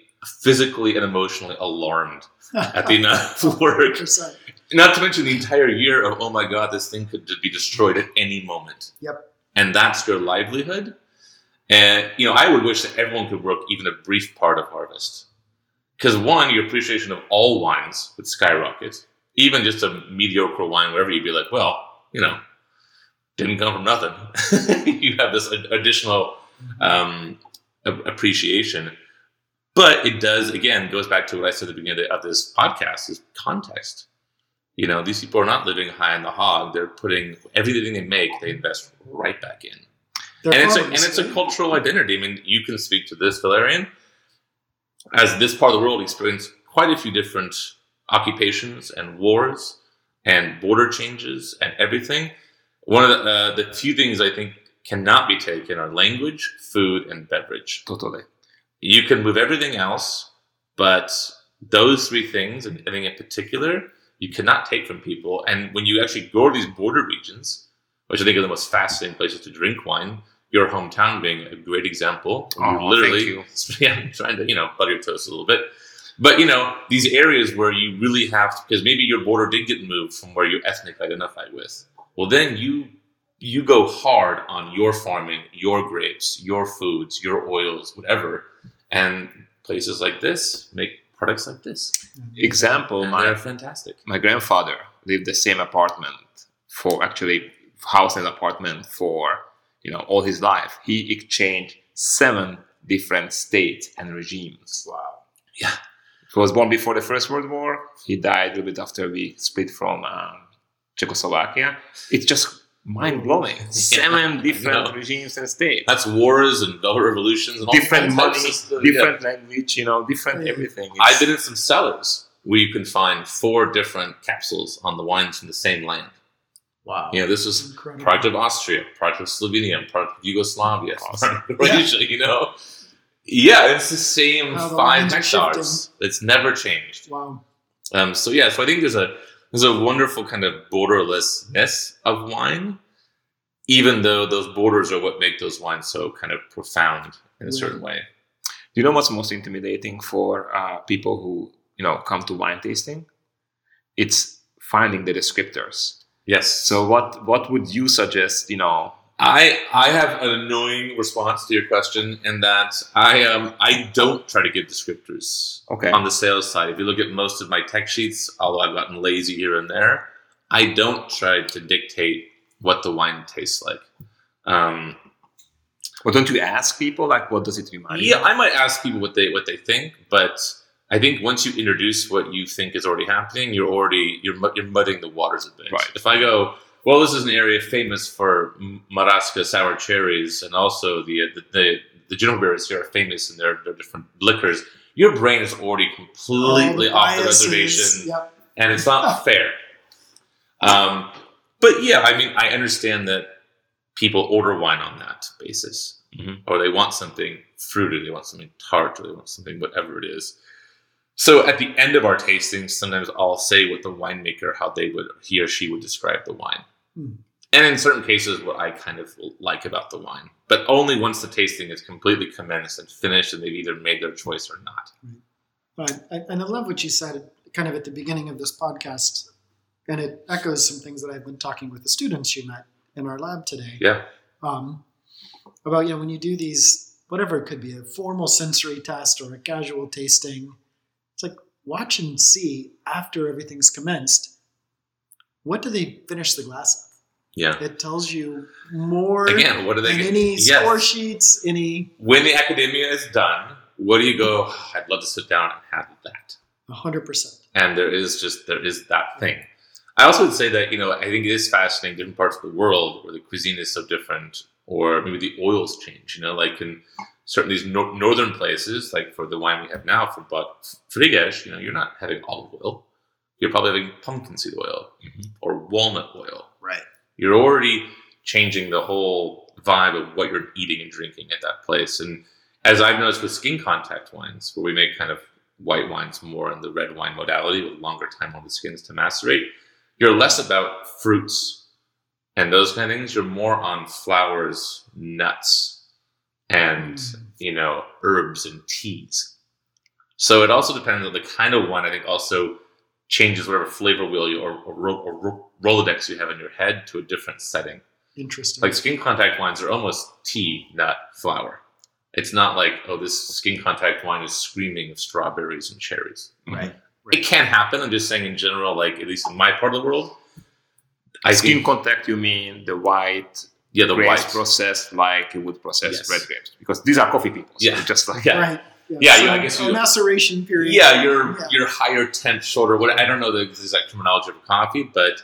physically and emotionally alarmed at the amount of work. Not to mention the entire year of, oh my God, this thing could be destroyed at any moment. Yep. And that's their livelihood. And, you know, I would wish that everyone could work even a brief part of harvest. Because, one, your appreciation of all wines would skyrocket. Even just a mediocre wine, wherever you'd be like, well, you know, didn't come from nothing. you have this additional um, appreciation. But it does, again, goes back to what I said at the beginning of this podcast is context. You know, these people are not living high on the hog. They're putting everything they make, they invest right back in. They're and it's a, and it's a cultural identity. I mean, you can speak to this, Valerian, as this part of the world experienced quite a few different occupations and wars and border changes and everything. One of the, uh, the few things I think cannot be taken are language, food, and beverage. Totally. You can move everything else, but those three things, and I think in particular, you cannot take from people. And when you actually go to these border regions, which I think are the most fascinating places to drink wine, your hometown being a great example. Oh, literally, thank you. yeah, I'm trying to, you know, butter your toast a little bit. But, you know, these areas where you really have to, because maybe your border did get moved from where you ethnically identified with. Well, then you you go hard on your farming, your grapes, your foods, your oils, whatever. And places like this make products like this. Example, And my they're fantastic. my grandfather lived the same apartment for actually house and apartment for you know all his life. He exchanged seven different states and regimes. Wow. Yeah. He was born before the First World War. He died a little bit after we split from um, Czechoslovakia. It's just mind blowing. Seven different No. regimes and states. That's wars and double revolutions and different kinds money, of stuff. Yeah. different language, you know, different Yeah. everything. I've been in some cellars where you can find four different capsules on the wines from the same land. Wow. You know, this was Incredible. product of Austria, product of Slovenia, product of Yugoslavia, Awesome. product of Croatia, you know? Yeah, it's the same How the five lines are. It's never changed. Wow. Um, so yeah, so I think there's a there's a wonderful kind of borderlessness of wine, even though those borders are what make those wines so kind of profound in a certain way. Do you know what's most intimidating for uh, people who you know come to wine tasting? It's finding the descriptors. Yes. So what what would you suggest? You know, I I have an annoying response to your question in that I um I don't try to give descriptors okay, on the sales side. If you look at most of my tech sheets, although I've gotten lazy here and there, I don't try to dictate what the wine tastes like. Um, well, don't you ask people like, what does it remind you? yeah? I might ask people what they what they think, but I think once you introduce what you think is already happening, you're already you're you're muddying the waters a bit. Right. If I go, well, this is an area famous for M- Maraska sour cherries, and also the the the, the juniper berries here are famous in their, their different liquors. Your brain is already completely All off the reservation Yep. and it's not fair. Um, but yeah, I mean, I understand that people order wine on that basis, Mhm. or they want something fruity, they want something tart, or they want something whatever it is. So at the end of our tastings, sometimes I'll say what the winemaker, how they would, he or she would describe the wine. Hmm. And in certain cases, what I kind of like about the wine, but only once the tasting is completely commenced and finished, and they've either made their choice or not. But I, and I love what you said kind of at the beginning of this podcast, and it echoes some things that I've been talking with the students you met in our lab today. Yeah. Um, about you know when you do these whatever it could be a formal sensory test or a casual tasting, it's like watch and see after everything's commenced. What do they finish the glass up? Yeah. It tells you more Again, what do they than get? any Yes. score sheets, any when the academia is done, what do you go? "Oh, I'd love to sit down and have that. hundred percent. And there is just there is that thing. I also would say that you know I think it is fascinating different parts of the world where the cuisine is so different, or maybe the oils change. You know, like in certain these nor- northern places, like for the wine we have now for Bott Frigyes, you know, you're not having olive oil. You're probably having pumpkin seed oil Mhm. or walnut oil. Right. You're already changing the whole vibe of what you're eating and drinking at that place. And as I've noticed with skin contact wines, where we make kind of white wines more in the red wine modality with longer time on the skins to macerate, you're less about fruits and those kind of things. You're more on flowers, nuts, and you know herbs and teas. So it also depends on the kind of wine. I think also changes whatever flavor wheel you, or, or, ro- or Rolodex you have in your head to a different setting. Interesting. Like skin contact wines are almost tea, not flower. It's not like oh, this skin contact wine is screaming of strawberries and cherries. Mm-hmm. right. It can happen. I'm just saying in general, like at least in my part of the world, I Skin think contact, you mean the white yeah, the grapes white. processed like you would process Yes. red grapes because these are coffee people. So Yeah. just like Yeah. Right. Yeah, so yeah, I guess you- maceration period. Yeah, your Yeah. your higher temp, shorter. What I don't know the exact terminology of coffee, but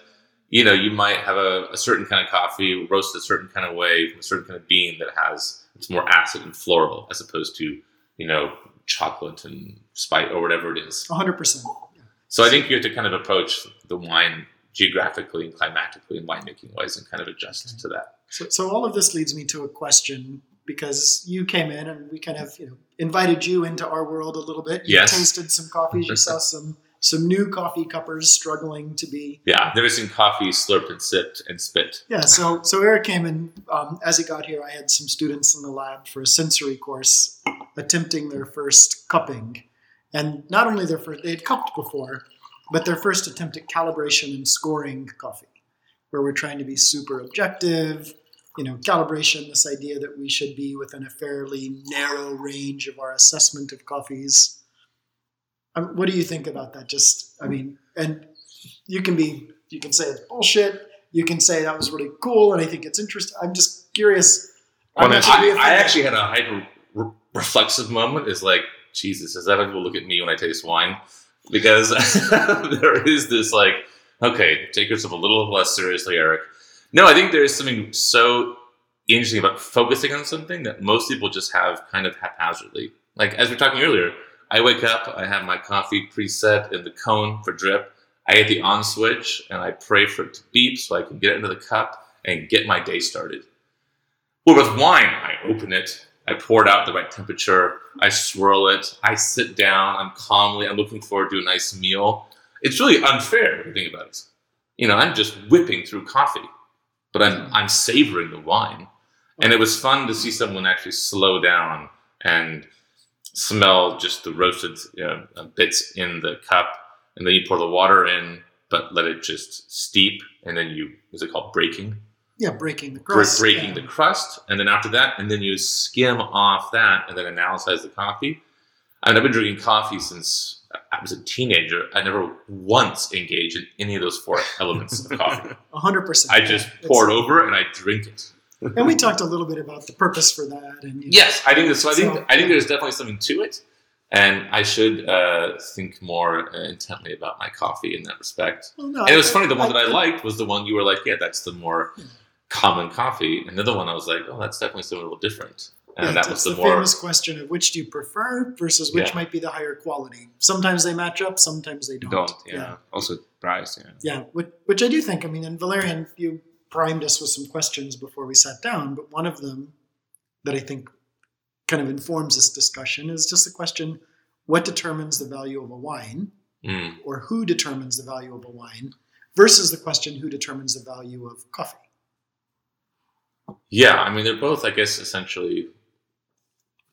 you know, you might have a, a certain kind of coffee roasted a certain kind of way from a certain kind of bean that has it's more acid and floral as opposed to you know chocolate and spice or whatever it is. 100%. So I think you have to kind of approach the wine geographically and climatically and winemaking wise and kind of adjust to that. So, so all of this leads me to a question because you came in and we kind of you know invited you into our world a little bit. You Yes. tasted some coffees. You saw some some new coffee cuppers struggling to be. Yeah, I've never seen coffee slurped and sipped and spit. Yeah. So so Eric came in um, as he got here. I had some students in the lab for a sensory course attempting their first cupping, and not only their first they had cupped before, but their first attempt at calibration and scoring coffee, where we're trying to be super objective. You know, calibration. This idea that we should be within a fairly narrow range of our assessment of coffees. Um, what do you think about that? Just, I mean, and you can be, you can say it's bullshit. You can say that was really cool, and I think it's interesting. I'm just curious. Well, of I, I actually had a hyper re- reflexive moment. Is like, Jesus, is that how people look at me when I taste wine? Because there is this like, okay, take yourself a little less seriously, Eric. No, I think there is something so interesting about focusing on something that most people just have kind of haphazardly. Like as we were talking earlier, I wake up, I have my coffee preset in the cone for drip. I hit the on switch and I pray for it to beep so I can get it into the cup and get my day started. Well, with wine, I open it, I pour it out the right temperature, I swirl it, I sit down, I'm calmly, I'm looking forward to a nice meal. It's really unfair if you think about it. You know, I'm just whipping through coffee, but I'm I'm savoring the wine. And it was fun to see someone actually slow down and smell just the roasted you know, uh, bits in the cup, and then you pour the water in, but let it just steep, and then you is it called breaking? yeah, breaking the Bre- crust. breaking yeah. the crust, and then after that, and then you skim off that, and then analyze the coffee. And I've been drinking coffee since I was a teenager. I never once engaged in any of those four elements of coffee. hundred percent. I just pour it over and I drink it. And we talked a little bit about the purpose for that, and you know, Yes, I think so. I think So- I think there's definitely something to it, and I should uh, think more uh, intently about my coffee in that respect. well, no, And it was I- funny. The one that I I- liked was the one you were like, "Yeah, that's the more common coffee," and the other one I was like, "Oh, that's definitely something a little different." And Yeah, that was the the more famous question of which do you prefer versus which Yeah. might be the higher quality. Sometimes they match up, sometimes they don't. don't. Yeah. Also price. Yeah. Yeah, which, which I do think. I mean, and Valerian, you primed us with some questions before we sat down, but one of them that I think kind of informs this discussion is just the question what determines the value of a wine, Mm, or who determines the value of a wine, versus the question who determines the value of coffee? yeah. I mean, they're both, I guess, essentially,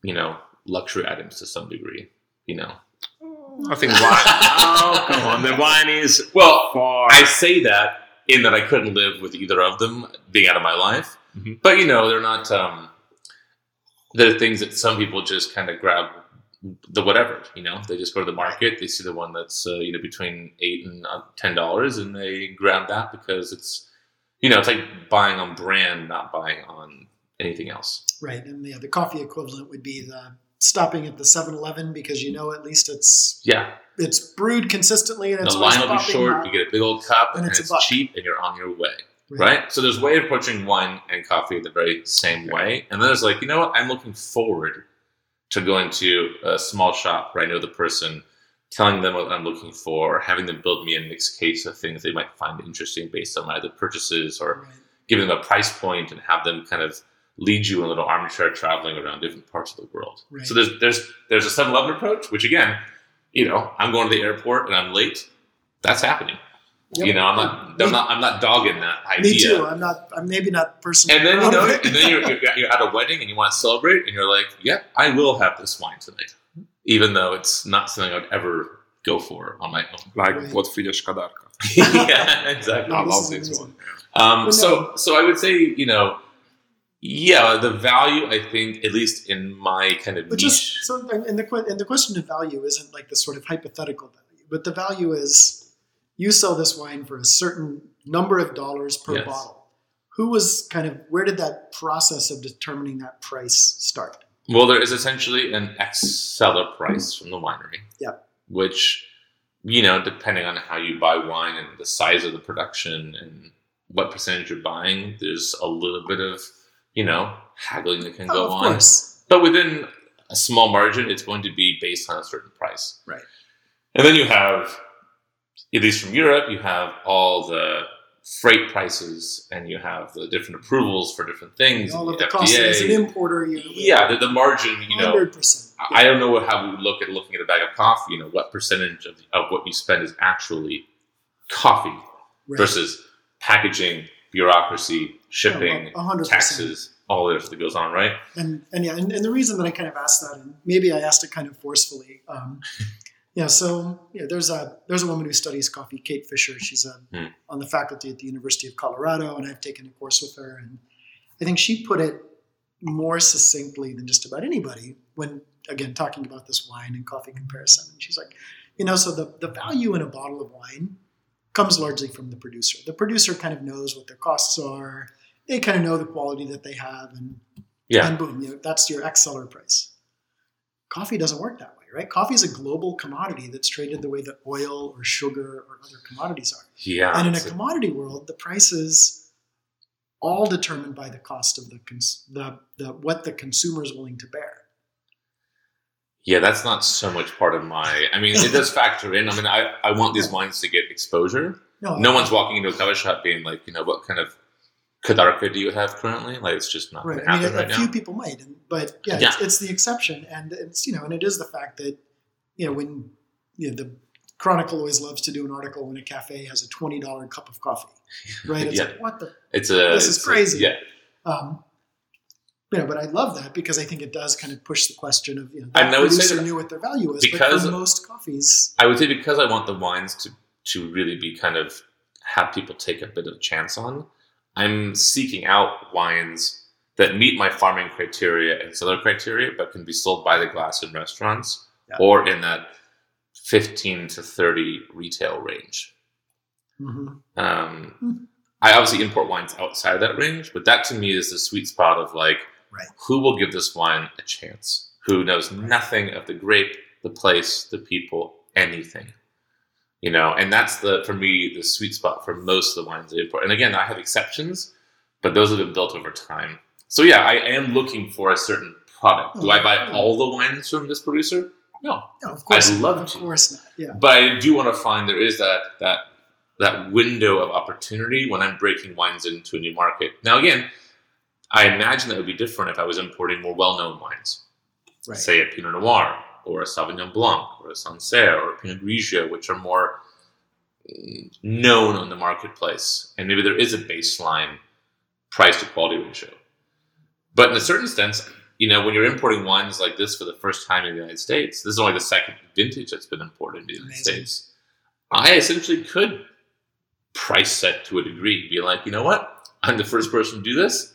you know, luxury items to some degree. You know, I think wine. oh, come on. The wine is well, for. I say that in that I couldn't live with either of them being out of my life. Mhm. But you know, they're not. Um, they're things that some people just kind of grab the whatever. You know, they just go to the market, they see the one that's uh, you know between eight and uh, ten dollars, and they grab that because it's you know it's like buying on brand, not buying on anything else. Right, and yeah, uh, the coffee equivalent would be the stopping at the 7-Eleven because you know at least it's Yeah, it's brewed consistently and it's the line will be short. hot. You get a big old cup, And and, it's it's, cheap, and you're on your way. right? So there's a way of approaching wine and coffee the very same way. And then there's like, you know what? I'm looking forward to going to a small shop where I know the person telling them what I'm looking for, or having them build me a mixed case of things they might find interesting based on my other purchases, or Right. giving them a price point and have them kind of lead you in a little armchair traveling around different parts of the world. Right. So there's there's there's a 7-Eleven approach, which again, you know, I'm going to the airport and I'm late. That's happening. Yep. You know, I'm not Me- I'm not I'm not dogging that idea. Me too. I'm not. I'm maybe not personally. And then you know, and then you're, you're you're at a wedding and you want to celebrate, and you're like, "Yeah, I will have this wine tonight," even though it's not something I'd ever go for on my own. Like Right. what Frigyes Kadarka. yeah, exactly. I love this one. Um, But so, so I would say, you know, yeah, the value I think, at least in my kind of But niche, just so, and the and the question of value isn't like the sort of hypothetical value, but the value is you sell this wine for a certain number of dollars per Yes. bottle. Who was kind of where did that process of determining that price start? well, there is essentially an X seller price from the winery. Yep. Which, you know, depending on how you buy wine and the size of the production and what percentage you're buying, there's a little bit of, you know, haggling that can Oh, go of on. course, But within a small margin, it's going to be based on a certain price. Right. And then you have, at least from Europe, you have all the freight prices and you have the different approvals for different things. all of the the costs as an importer. You Yeah, the, the margin, you know, hundred percent. I don't know what, how we look at looking at a bag of coffee, you know, what percentage of, of what you spend is actually coffee versus packaging, bureaucracy, shipping, hundred percent. taxes, all the that goes on, right? and and yeah, and, and the reason that I kind of asked that, and maybe I asked it kind of forcefully, um, yeah. So yeah, there's a there's a woman who studies coffee, Kate Fisher. She's a, Hmm. on the faculty at the University of Colorado, and I've taken a course with her, and I think she put it more succinctly than just about anybody when again talking about this wine and coffee comparison. And she's like, you know, so the the value in a bottle of wine comes largely from the producer. The producer kind of knows what their costs are. They kind of know the quality that they have, and Yeah. and boom, you know, that's your X seller price. Coffee doesn't work that way, right? Coffee is a global commodity that's traded the way that oil or sugar or other commodities are. Yeah. and in a commodity world, the price is all determined by the cost of the, cons- the, the what the consumer is willing to bear. Yeah, that's not so much part of my. I mean, it does factor in. I mean, I, I want these wines to get exposure. No one's walking into a cover shop being like, you know, what kind of Kadarka do you have currently? Like, it's just not right. going to I mean, happen a, right a few now. people might, and, but yeah, Yeah. It's, it's the exception, and it's you know, and it is the fact that you know when you know the Chronicle always loves to do an article when a cafe has a twenty dollar cup of coffee, right? It's Yeah. like what the It's a. This is it's a- crazy. yeah, Um, you know, but I love that because I think it does kind of push the question of you know that I say producer knew what their value is, because- but for most coffees, I would say because I want the wines to to really be kind of have people take a bit of a chance on. I'm seeking out wines that meet my farming criteria and cellar criteria, but can be sold by the glass in restaurants Yeah. or in that 15 to 30 retail range. Mhm. Um, Hmm. I obviously import wines outside of that range, but that to me is the sweet spot of like, Right. who will give this wine a chance? Who knows nothing of the grape, the place, the people, anything? You know, and that's the for me the sweet spot for most of the wines I import. And again, I have exceptions, but those have been built over time. So yeah, I am looking for a certain product. Do I oh, buy all the wines from this producer? No, no, of course, I'd love of to. course not. Yeah, but I do want to find there is that that that window of opportunity when I'm breaking wines into a new market. Now, again, I imagine that would be different if I was importing more well-known wines, right. say a Pinot Noir or a Sauvignon Blanc or a Sancerre or a Pinot Grigio, which are more mm, known on the marketplace, and maybe there is a baseline price to quality ratio. But in a certain sense, you know, when you're importing wines like this for the first time in the United States, this is only the second vintage that's been imported in the United Amazing. States. I essentially could price set to a degree, be like, you know what? I'm the first person to do this.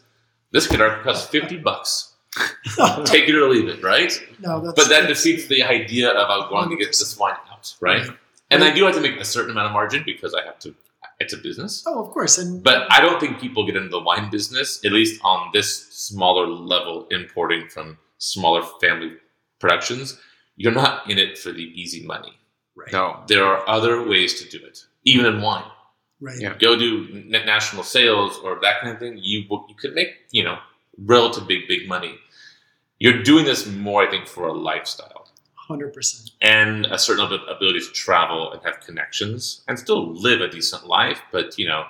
This could cost 50 bucks. Take it or leave it, right? no, that's, But that that's- defeats the idea of I want to get this wine out, right? And I do have to make a certain amount of margin because I have to, it's a business. Oh, of course, and But I don't think people get into the wine business, at least on this smaller level, importing from smaller family productions. You're not in it for the easy money. right, No. There are other ways to do it, even in wine. Right, Yeah. Go do n- national sales or that kind of thing. You you could make you know relative big big money. You're doing this more, I think, for a lifestyle. hundred percent. and a certain ab- ability to travel and have connections and still live a decent life. But you know,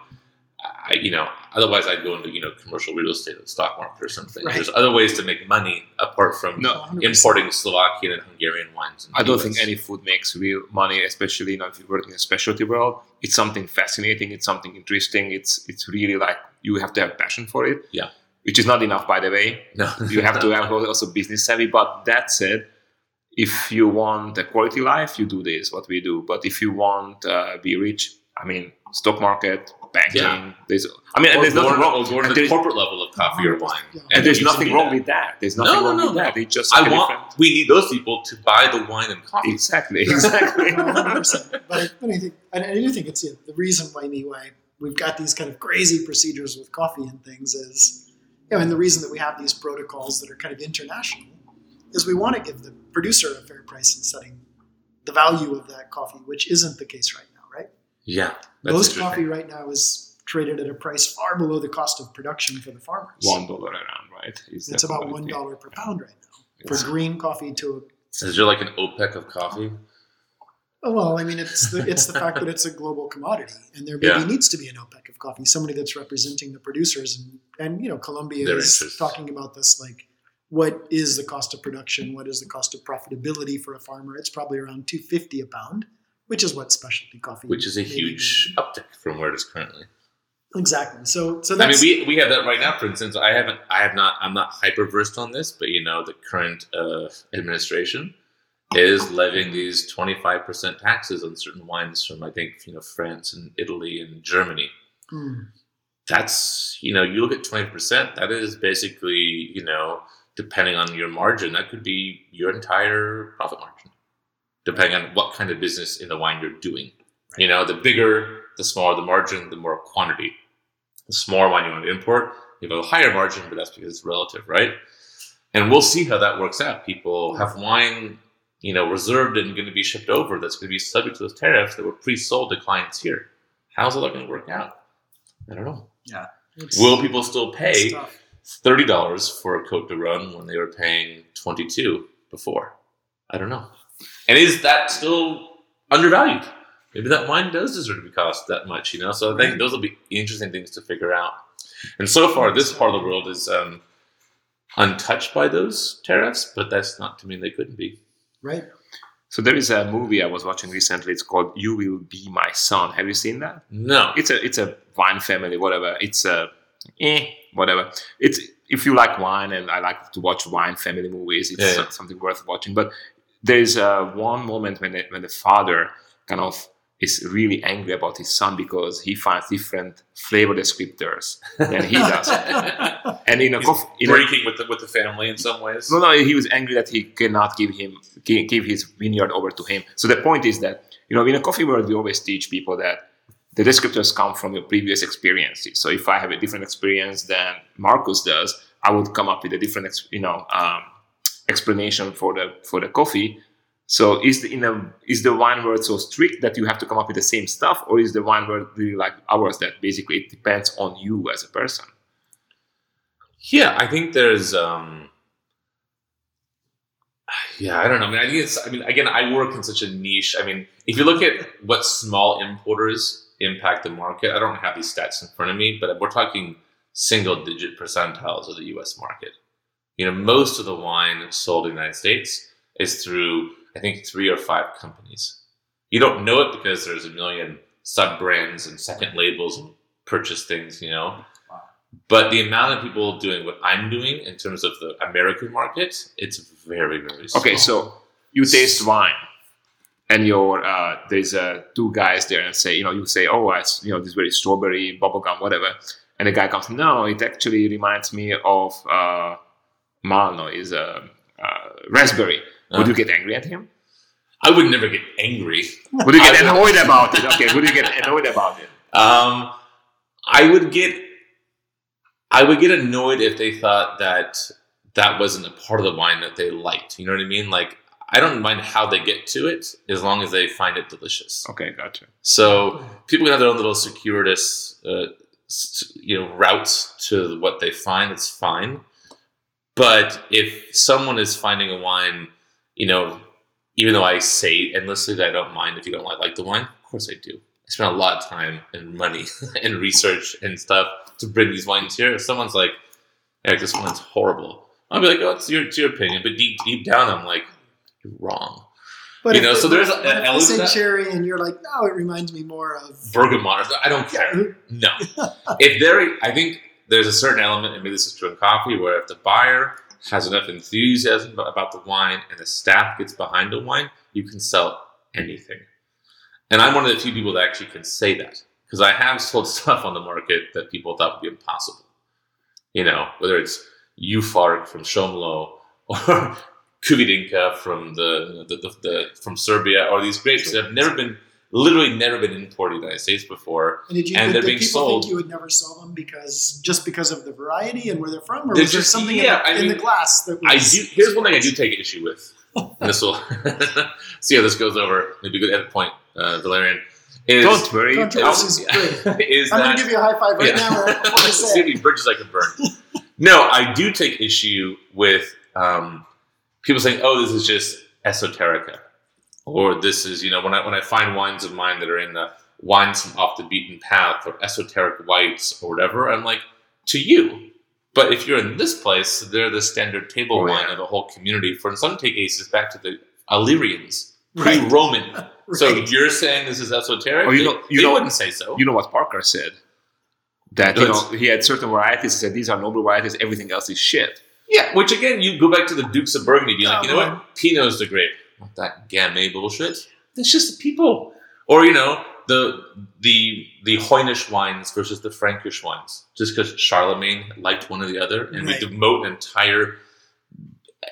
I, you know, otherwise I'd go into you know commercial real estate, or the stock market, or something. Right. There's other ways to make money apart from No, importing Slovakian and Hungarian wines. in I don't think any food makes real money, especially you know if you work in a specialty world. It's something fascinating. It's something interesting. It's it's really like you have to have passion for it. Yeah. Which is not enough, by the way. No, You have to have also business savvy. But that said, if you want a quality life, you do this. What we do. But if you want uh, be rich, I mean, stock market, banking. Yeah. There's. I mean, and there's nothing wrong. go and the corporate level of coffee or wine. Yeah. And there's nothing wrong that. with that. There's nothing no, wrong no, with that. no. It's just I want. different- We need those people to buy the wine and coffee. Exactly. Exactly. 100%. But I, but I think, and I do think it's yeah, the reason why me why we've got these kind of crazy procedures with coffee and things is, you know, and the reason that we have these protocols that are kind of international is we want to give the producer a fair price in setting the value of that coffee, which isn't the case right now, right? Yeah, that's Most coffee right now is traded at a price far below the cost of production for the farmers. one dollar around, right? Is It's about one per pound right now for It's- green coffee to Is there like an OPEC of coffee? Oh, well, I mean, it's the, it's the fact that it's a global commodity, and there maybe Yeah. needs to be an OPEC of coffee, somebody that's representing the producers, and and you know, Colombia Their is interests. talking about this like, what is the cost of production? What is the cost of profitability for a farmer? It's probably around two fifty a pound, which is what specialty coffee, Which is a huge uptick from where it is currently. exactly. So so I mean, we, we have that right now. For instance, I haven't, I have not, I'm not hyper versed on this, but you know, the current uh, administration is levying these 25% taxes on certain wines from, I think, you know, France and Italy and Germany. Hmm. That's, you know, you look at 20%, that is basically, you know, depending on your margin, that could be your entire profit margin, depending on what kind of business in the wine you're doing. You know, the bigger, the smaller the margin, the more quantity. The smaller wine you want to import, you have a higher margin, but that's because it's relative, right? And we'll see how that works out. People have wine, you know, reserved and going to be shipped over that's going to be subject to those tariffs that were pre-sold to clients here. How's all that going to work out? I don't know. It's- Will people still pay thirty dollars for a Côtes du Rhône when they were paying twenty two before? I don't know. And is that still undervalued? Maybe that wine does deserve to be cost that much, you know. So I think those will be interesting things to figure out. And so far, this part of the world is um, untouched by those tariffs, but that's not to mean they couldn't be. right? So there is a movie I was watching recently. It's called "You Will Be My Son." Have you seen that? No, It's a it's a wine family, whatever. It's a eh, whatever. It's if you like wine, and I like to watch wine family movies. It's Yeah, yeah. something worth watching. But there's uh, one moment when the, when the father kind of is really angry about his son because he finds different flavor descriptors than he does. and in a He's coffee, in a, breaking with the with the family in some ways. no, no, he was angry that he cannot give him give his vineyard over to him. So the point is that you know, in a coffee world, we always teach people that the descriptors come from your previous experiences. So if I have a different experience than Marcus does, I would come up with a different, you know, um, explanation for the for the coffee. So is the in a is the wine world so strict that you have to come up with the same stuff, or is the wine world really like ours that basically it depends on you as a person? Yeah, I think there's um yeah, I don't know. I mean, I think it's I mean, again, I work in such a niche. I mean, if you look at what small importers impact the market, I don't have these stats in front of me, but we're talking single digit percentiles of the US market. You know, most of the wine sold in the United States is through I think three or five companies. You don't know it because there's a million sub brands and second labels and purchase things, you know. But the amount of people doing what I'm doing in terms of the American market, it's very, very small. Okay, so you taste wine, and your uh, there's uh, two guys there, and say, you know, you say, oh, it's you know, this very strawberry bubblegum, whatever, and the guy comes, no, it actually reminds me of uh, Malno, is a uh, raspberry. Would Uh. you get angry at him? I would never get angry. Would you get annoyed about it? Okay, would you get annoyed about it? Um, I would get, I would get annoyed if they thought that that wasn't a part of the wine that they liked. You know what I mean? Like, I don't mind how they get to it as long as they find it delicious. Okay, gotcha. So people can have their own little circuitous, uh, you know, routes to what they find. It's fine. But if someone is finding a wine, you know, even though I say endlessly that I don't mind if you don't like, like the wine, of course I do. I spent a lot of time and money and research and stuff to bring these wines here. If someone's like, Eric, this wine's horrible, I'll be like, oh, it's your, it's your opinion. But deep, deep down, I'm like, you're wrong. But You if know, it- so there's an element cherry, and you're like, no, it reminds me more of. Bergamot. I don't care. No. if there, I think there's a certain element, and maybe this is true in coffee, where if the buyer has enough enthusiasm about- the wine and the staff gets behind the wine, you can sell anything. And I'm one of the few people that actually can say that because I have sold stuff on the market that people thought would be impossible. You know, whether it's Juhfark from Somló or Kövidinka from the, the, the, the from Serbia, or these grapes that have never been literally never been imported to the United States before. And did you? And did, they're did being people sold. think you would never sell them because just because of the variety and where they're from, or They're was there just- something yeah, in, the, I in the glass that I do. Here's one thing I do take issue with. This will see how this goes over. Maybe a good edit point, uh, Valerian. Is Don't worry. Controversy. I'll- is I'm going to give you a high five right Yeah. now. Right before See how many bridges I can burn. no, I do take issue with um, people saying, "Oh, this is just esoterica," or "This is you know when I when I find wines of mine that are in the wines from off the beaten path or esoteric whites or whatever." I'm like, to you. But if you're in this place, they're the standard table Oh, wine yeah. of the whole community. For in some cases, back to the Illyrians, Right. pre-Roman. So Right. you're saying this is esoteric? Oh, you know- you they know- wouldn't say so. You know what Parker said? That you know he had certain varieties. He said these are noble varieties. Everything else is shit. Yeah, which again, you go back to the Dukes of Burgundy, be like, Oh, you know man. what? Pinot's the grape. Not that gamay bullshit. That's just the people. Or you know, the the the Heunisch wines versus the Frankish wines. Just because Charlemagne liked one or the other, and Right. we demote an entire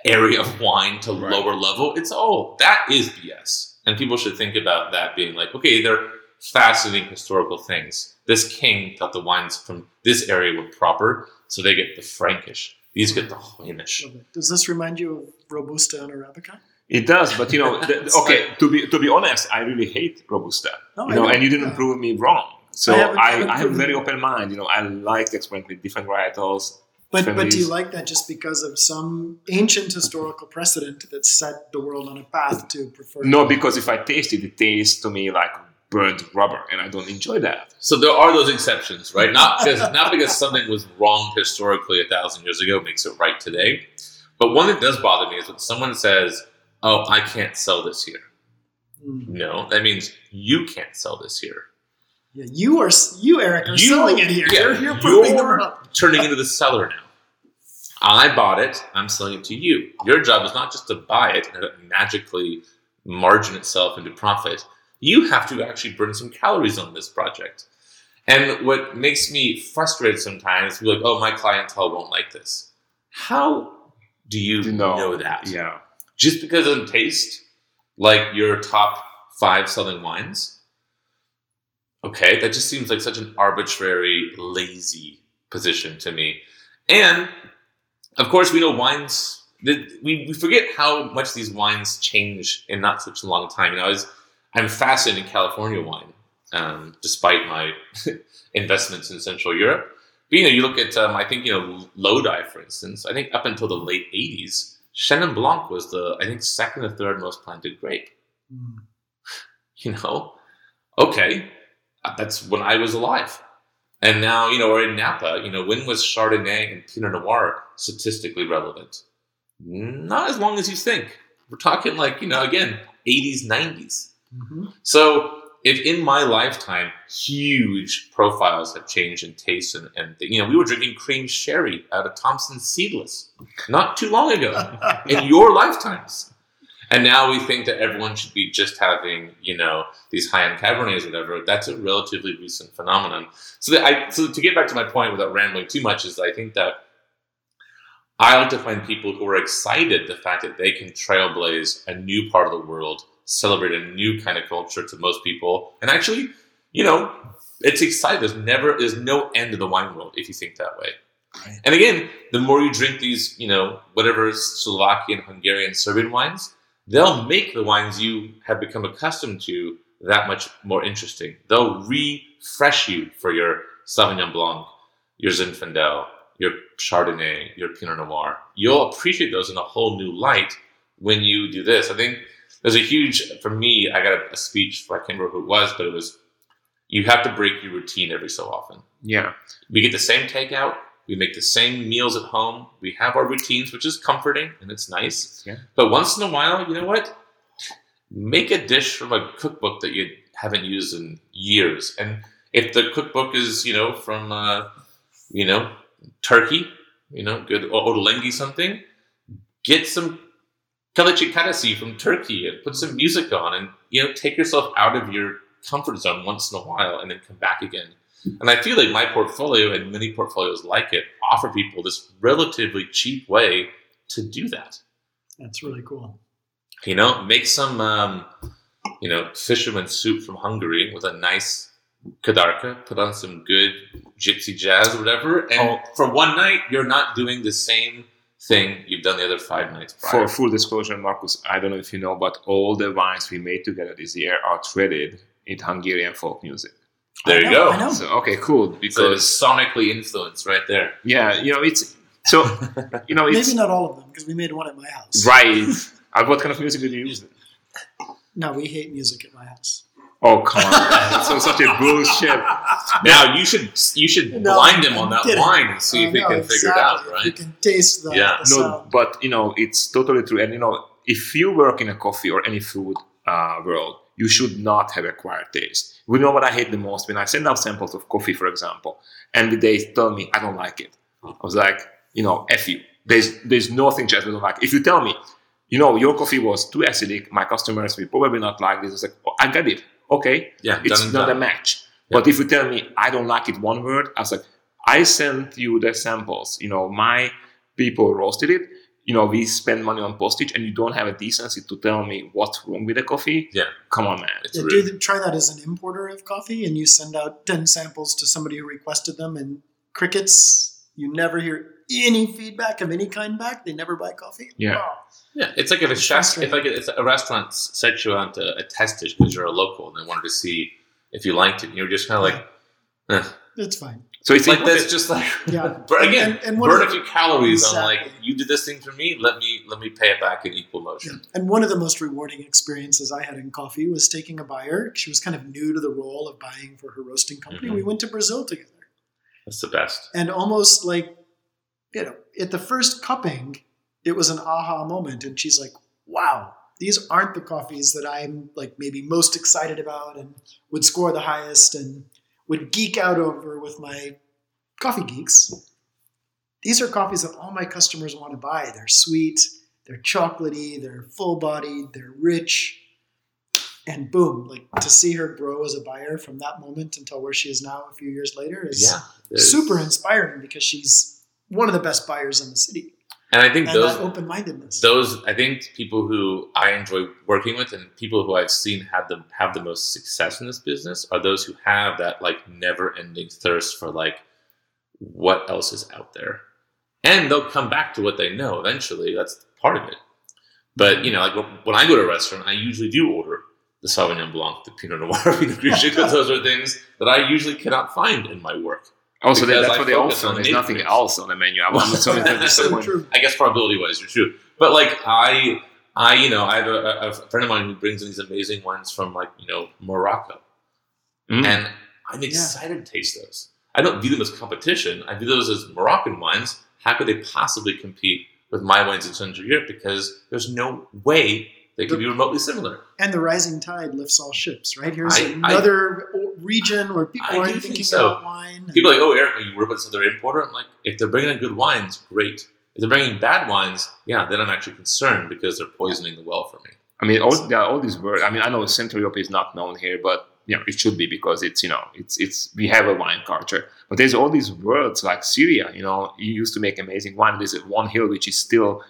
area of wine to Right. lower level. It's all that is BS, and people should think about that being like, okay, they're fascinating historical things. This king thought the wines from this area were proper, so they get the Frankish. These get the it. Does this remind you of Robusta and Arabica? It does, but you know, the, It's okay. To be to be honest, I really hate robusta. No, you know, know. and you didn't Yeah. prove me wrong. So I haven't- I I, haven't I, have a very open mind. You know, I like to experiment with different varietals. But but do you like that just because of some ancient historical precedent that set the world on a path to prefer? No, because if I taste it, it tastes to me like burnt rubber, and I don't enjoy that. So there are those exceptions, right? Not because not because something was wrong historically a thousand years ago makes it right today. But one that does bother me is when someone says, "Oh, I can't sell this here." Mm. No, that means you can't sell this here. Yeah, you are you Eric are You- selling it here. yeah, you're you're you're- wrong. Turning into the seller now. I bought it. I'm selling it to you. Your job is not just to buy it and have it magically margin itself into profit. You have to actually burn some calories on this project. And what makes me frustrated sometimes is like, oh, my clientele won't like this. How do you You know, know, that? Yeah. Just because it doesn't taste like your top five selling wines? Okay, that just seems like such an arbitrary, lazy position to me. And of course, we know wines. We, we forget how much these wines change in not such a long time. You know, I was, I'm fascinated in California wine, um, despite my investments in Central Europe. But, you know, you look at, um, I think, you know, Lodi, for instance. I think up until the late '80s, Chenin Blanc was the, I think, second or third most planted grape. Mm. You know, okay, uh, that's when I was alive. And now, you know, we're in Napa. You know, when was Chardonnay and Pinot Noir statistically relevant? Not as long as you think. We're talking like, you know, again, 80s, 90s. Mhm. So if in my lifetime huge profiles have changed in taste and, and you know, we were drinking cream sherry out of Thompson Seedless not too long ago in your lifetimes. And now we think that everyone should be just having, you know, these high-end Cabernets or whatever. That's a relatively recent phenomenon. So that I, so to get back to my point without rambling too much is I think that I like to find people who are excited the fact that they can trailblaze a new part of the world, celebrate a new kind of culture to most people, and actually, you know, it's exciting. There's never, there's no end to the wine world if you think that way. Right. And again, the more you drink these, you know, whatever Slovakian, Hungarian, Serbian wines, they'll make the wines you have become accustomed to that much more interesting. They'll refresh you for your Sauvignon Blanc, your Zinfandel, your Chardonnay, your Pinot Noir. You'll appreciate those in a whole new light when you do this. I think there's a huge for me. I got a, a speech. I can't remember who it was, but it was you have to break your routine every so often. Yeah. We get the same takeout. We make the same meals at home. We have our routines, which is comforting and it's nice. Yeah. But once in a while, you know what? Make a dish from a cookbook that you haven't used in years. And if the cookbook is, you know, from, uh, you know, Turkey, you know, good or Ottolenghi something, get some Kalecik Karası from Turkey and put some music on and, you know, take yourself out of your comfort zone once in a while and then come back again. And I feel like my portfolio and many portfolios like it offer people this relatively cheap way to do that. That's really cool. You know, make some, um, you know, fisherman soup from Hungary with a nice kadarka, put on some good gypsy jazz or whatever, and Oh. for one night, you're not doing the same thing you've done the other five nights prior. For full disclosure, Marcus, I don't know if you know, but all the wines we made together this year are threaded in Hungarian folk music. there I you know, go. I know. So okay, cool. So it's Because sonically influenced right there. yeah, you know it's so you know it's Maybe not all of them because we made one at my house. right. Uh, what kind of music did you use? Then? No, we hate music at my house. Oh come on, so such a bullshit. Now you should you should No, blind him on that wine and see I if he know, can figure it out, exactly. You can taste the, Yeah. the No, sound. but you know it's totally true. And you know if you work in a coffee or any food uh, world, you should not have acquired taste. You know what I hate the most when I send out samples of coffee, for example, and they tell me I don't like it. I was like, you know, f you. There's there's nothing just I don't like. If you tell me, you know, your coffee was too acidic, my customers will probably not like this. It's like, oh, I get it. Okay, Yeah, it's done not a done. match. But if you tell me I don't like it, one word, I was like, I sent you the samples. You know, my people roasted it. You know, we spend money on postage, and you don't have a decency to tell me what's wrong with the coffee. Yeah. come on, man. It's Yeah, rude. do the, try that as an importer of coffee, and you send out ten samples to somebody who requested them, and crickets. You never hear any feedback of any kind back. They never buy coffee. Yeah. Oh, Yeah, it's like if a chef, if like it's a restaurant s- set you on to a test dish because you're a local and they wanted to see if you liked it, and you're just kind of like, eh. it's fine. So it's like like that's just like, Yeah. burn, again, And- and one burn a few calories on like you did this thing for me. Let me let me pay it back in equal motion. And one of the most rewarding experiences I had in coffee was taking a buyer. She was kind of new to the role of buying for her roasting company. Mhm. We went to Brazil together. That's the best. And almost like, you know, at the first cupping, it was an aha moment. And she's like, wow, these aren't the coffees that I'm like maybe most excited about and would score the highest and would geek out over with my coffee geeks. These are coffees that all my customers want to buy. They're sweet, they're chocolatey, they're full bodied, they're rich. And boom, like to see her grow as a buyer from that moment until where she is now a few years later is Yeah, super inspiring because she's one of the best buyers in the city. And I think And those open mindedness. those I think people who I enjoy working with and people who I've seen have the have the most success in this business are those who have that like never ending thirst for like what else is out there. And they'll come back to what they know eventually. That's part of it. But you know, like when- when I go to a restaurant, I usually do order the Sauvignon Blanc, the Pinot Noir, Pinot Grigio, because those are things that I usually cannot find in my work. Also because that's I what they focus offer. on There's nothing else on the menu. I'm so That's so disappointed. I guess probability wise, you're true. But like I, I, you know, I have a, a friend of mine who brings in these amazing wines from like you know Morocco, Mm. and I'm excited to taste those. I don't view them as competition. I view those as Moroccan wines. How could they possibly compete with my wines in Central Europe? Because there's no way they could be remotely similar. And the rising tide lifts all ships, right? Here's I- I- another o- region where people I aren't think thinking so. about wine. People are like, oh, Eric, you work with another importer. I'm like, if they're bringing in good wines, great. If they're bringing bad wines, yeah, then I'm actually concerned because they're poisoning the well for me. I mean, all, there are all these words. I mean, I know Central Europe is not known here, but you know, it should be because it's you know, it's it's we have a wine culture. But there's all these words like Syria. You know, you used to make amazing wine. There's one hill which is still,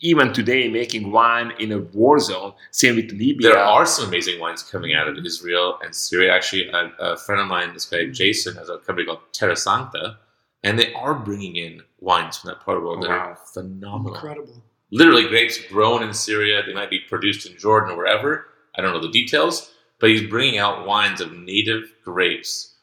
even today, making wine in a war zone. Same with Libya. There are some amazing wines coming out of Israel and Syria. Actually, a, a friend of mine, this guy mm-hmm. Jason, has a company called Terra Santa, and they are bringing in wines from that part of the world that Wow. are phenomenal. Incredible. Literally, grapes grown in Syria. They might be produced in Jordan or wherever. I don't know the details, but he's bringing out wines of native grapes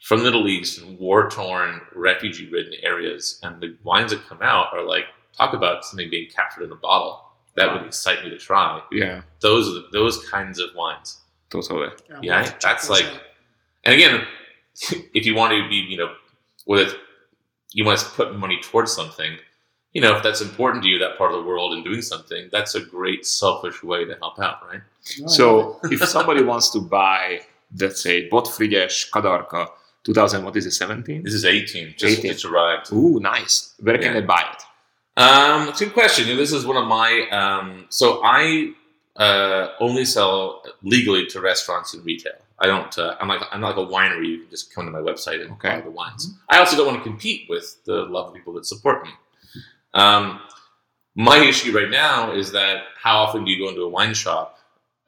from the Middle East and war-torn, refugee-ridden areas, and the wines that come out are like talk about something being captured in a bottle. that would excite me to try. Yeah, Those are the, those kinds of wines. totally. we'll Yeah, have that's those like- And again, if you want to be, you know, with you want to put money towards something, you know, if that's important to you, that part of the world, and doing something, that's a great selfish way to help out, right? No, So if somebody wants to buy, let's say, Bott Frigyes Kadarka 2000, what is it, 17? This is 18, just, 18. just arrived. Ooh, nice. Where can Yeah. they buy it? Um, it's a good question. This is one of my. Um, so I uh, only sell legally to restaurants and retail. I don't. Uh, I'm like I'm not like a winery. You can just come to my website and Okay. buy the wines. I also don't want to compete with the lovely people that support me. Um, my issue right now is that how often do you go into a wine shop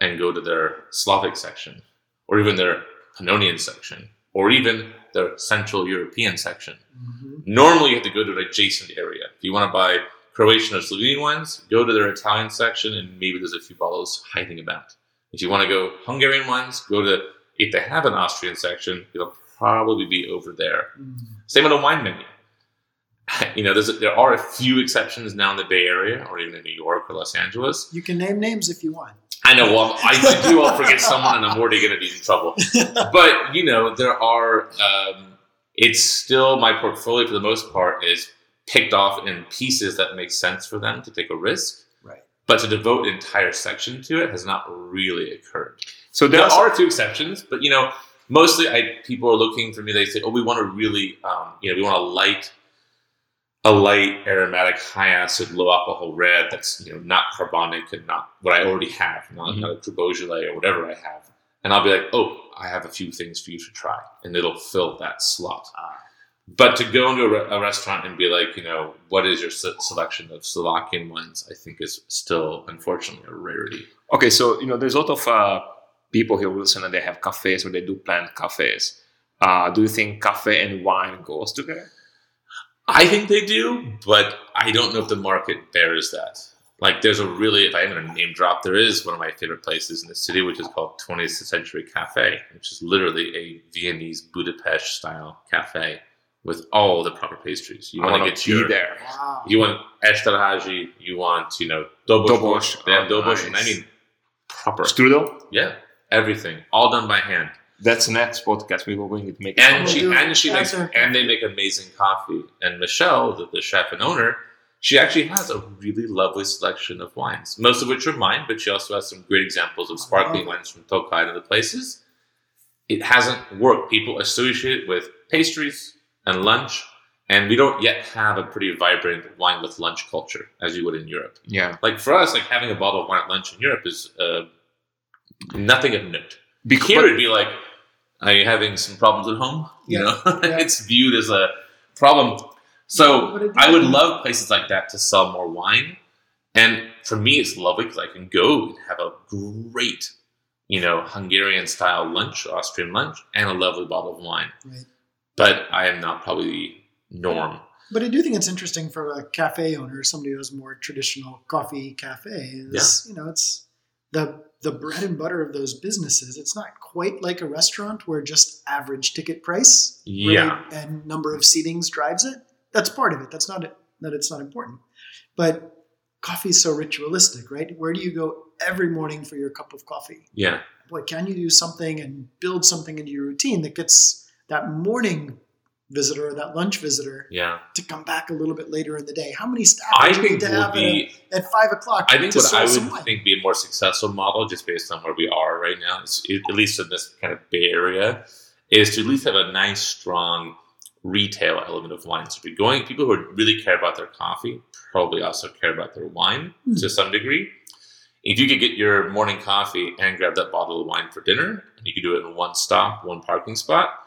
and go to their Slavic section, or even their Pannonian section, or even their Central European section? Mhm. Normally, you have to go to an adjacent area. If you want to buy Croatian or Slovenian wines, go to their Italian section, and maybe there's a few bottles hiding about. If you want to go Hungarian wines, go to if they have an Austrian section, it'll probably be over there. Mm. Same with a wine menu. You know, there's a, there are a few exceptions now in the Bay Area or even in New York or Los Angeles. You can name names if you want. I know. Well, I, do. I'll forget someone, and I'm already going to be in trouble. But you know, there are. Um, it's still my portfolio for the most part is picked off in pieces that make sense for them to take a risk. Right. But to devote an entire section to it has not really occurred. So There are a few exceptions, but you know, mostly I people are looking for me. They say, "Oh, we want to really, um, you know, we want a light, a light aromatic, high acid, low alcohol red that's you know not carbonic and not what I already have, not, Mhm. not a Beaujolais or whatever I have." And I'll be like, "Oh, I have a few things for you to try," and it'll fill that slot. But to go into a, re- a restaurant and be like, you know, what is your se- selection of Slovakian wines? I think is still, unfortunately, a rarity. Okay, so you know, there's a lot of uh, people here, Wilson, and they have cafes or they do plant cafes. Uh, do you think cafe and wine goes together? I think they do, but I don't know if the market bears that. Like, there's a really, if I'm going to name drop, there is one of my favorite places in the city, which is called 20th Century Cafe, which is literally a Viennese Budapest style cafe with all the proper pastries. You want want to to get be your, there. Wow. you want Esterhazy, you want, you know, Dobosh. Dobosh, They have oh, Dobosh, and I mean proper. Strudel? Yeah, everything, all done by hand. That's next podcast. We will going to make it. And We'll she and she makes after. and they make amazing coffee. And Michelle, the, the chef and owner, she actually has a really lovely selection of wines, most of which are mine, but she also has some great examples of sparkling wines from Tokai and other places. It hasn't worked. People associate it with pastries and lunch, and we don't yet have a pretty vibrant wine with lunch culture as you would in Europe. yeah, Like for us, like having a bottle of wine at lunch in Europe is uh, nothing of note. because Here it'd be like, are you having some problems at home? You Yeah, know, yeah. it's viewed as a problem. So I would love places like that to sell more wine. And for me, it's lovely because I can go and have a great, you know, Hungarian style lunch, Austrian lunch, and a lovely bottle of wine. Right. But I am not probably the norm. But I do think it's interesting for a cafe owner, somebody who has more traditional coffee cafe. Is, You know, it's the the bread and butter of those businesses. It's not quite like a restaurant where just average ticket price really- Yeah. and number of seatings drives it. That's part of it. That's not it. That it's not important. But coffee is so ritualistic, right? Where do you go every morning for your cup of coffee? Yeah. boy, can you do something and build something into your routine that gets that morning visitor or that lunch visitor Yeah. to come back a little bit later in the day? How many staff I do you need think to would have at, be a- at five o'clock? I think what I would wine? think be a more successful model, just based on where we are right now, at least in this kind of Bay Area, is to at least have a nice, strong retail element of wine. So if you're going, people who really care about their coffee probably also care about their wine Hmm. to some degree. If you could get your morning coffee and grab that bottle of wine for dinner, and you could do it in one stop, one parking spot,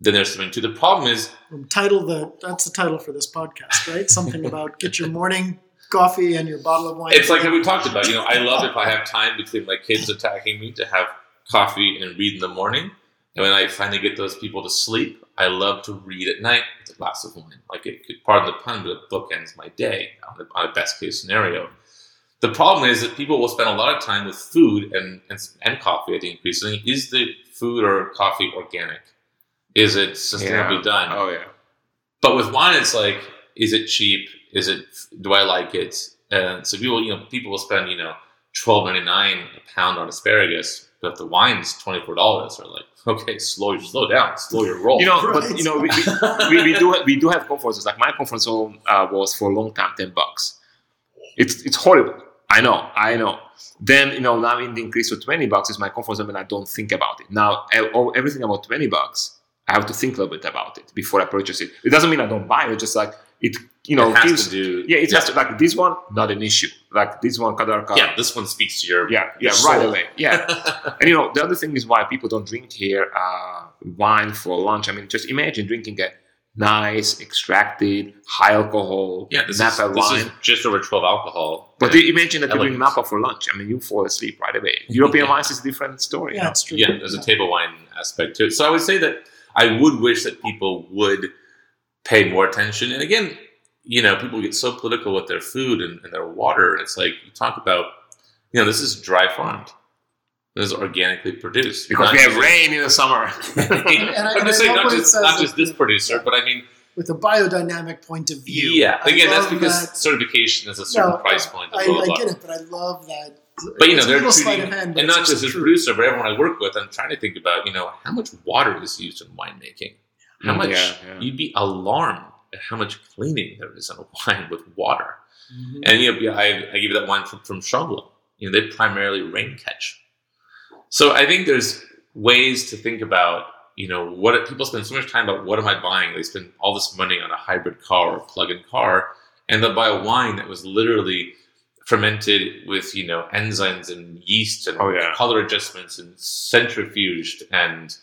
then there's something to the problem is title the that's the title for this podcast, right? Something about get your morning coffee and your bottle of wine. It's like we talked about. You know, I love if I have time between my kids attacking me to have coffee and read in the morning. And when I finally get those people to sleep, I love to read at night with a glass of wine. Like it could, pardon the pun, but it bookends my day on a, on a best case scenario. The problem is that people will spend a lot of time with food and, and, and coffee, I think, increasingly. Is the food or coffee organic? Is it sustainably Yeah. done? Oh yeah. But with wine, it's like, is it cheap? Is it? Do I like it? And so people, you know, people will spend, you know, twelve ninety nine a pound on asparagus, but if the wine's twenty four dollars, are like, okay, slow, slow down, slow your roll. You know, Right. but you know, we, we, we, we do we do have conferences. Like my conference zone uh, was for a long time ten bucks. It's it's horrible. I know, I know. Then you know now in the increase to twenty bucks is my conference zone, and I don't think about it. Now everything about twenty bucks, I have to think a little bit about it before I purchase it. It doesn't mean I don't buy it. It's just like it, you know, it has gives, to do. yeah, it has to like this one, not an issue. Like this one, Kadarka, Yeah, this one speaks to your. yeah, yeah, your right away, yeah. And you know, the other thing is why people don't drink here uh, wine for lunch. I mean, just imagine drinking a nice, extracted, high alcohol Yeah, this, Napa is, this wine. is just over 12 alcohol. but Yeah. imagine that you drink Elegant. Napa for lunch. I mean, you fall asleep right away. European Yeah. wines is a different story. Yeah, it's true. yeah, there's a table wine aspect to it. So I would say that I would wish that people would pay more attention. And again, you know, people get so political with their food and, and their water. And it's like you talk about, you know, this is dry farmed. This is organically produced. Because Not we have just- rain in the summer. I- I'm just saying, not just, not just this producer, but I mean, With a biodynamic point of view. yeah. I Again, that's because that- certification is a certain No, price point. I, blah, blah, I get it, but I love that. But you know, they're treating, hand, and not just as producer, but everyone I work with, I'm trying to think about, you know, how much water is used in winemaking. How Mm, much yeah, yeah. you'd be alarmed at how much cleaning there is in a wine with water. Mhm. And you know, I, I give you that wine from from Chamblon. You know, they primarily rain catch. So I think there's ways to think about, you know, what people spend so much time about what am I buying? They spend all this money on a hybrid car or plug-in car, and they'll buy a wine that was literally fermented with, you know, enzymes and yeast and Oh, yeah. color adjustments and centrifuged and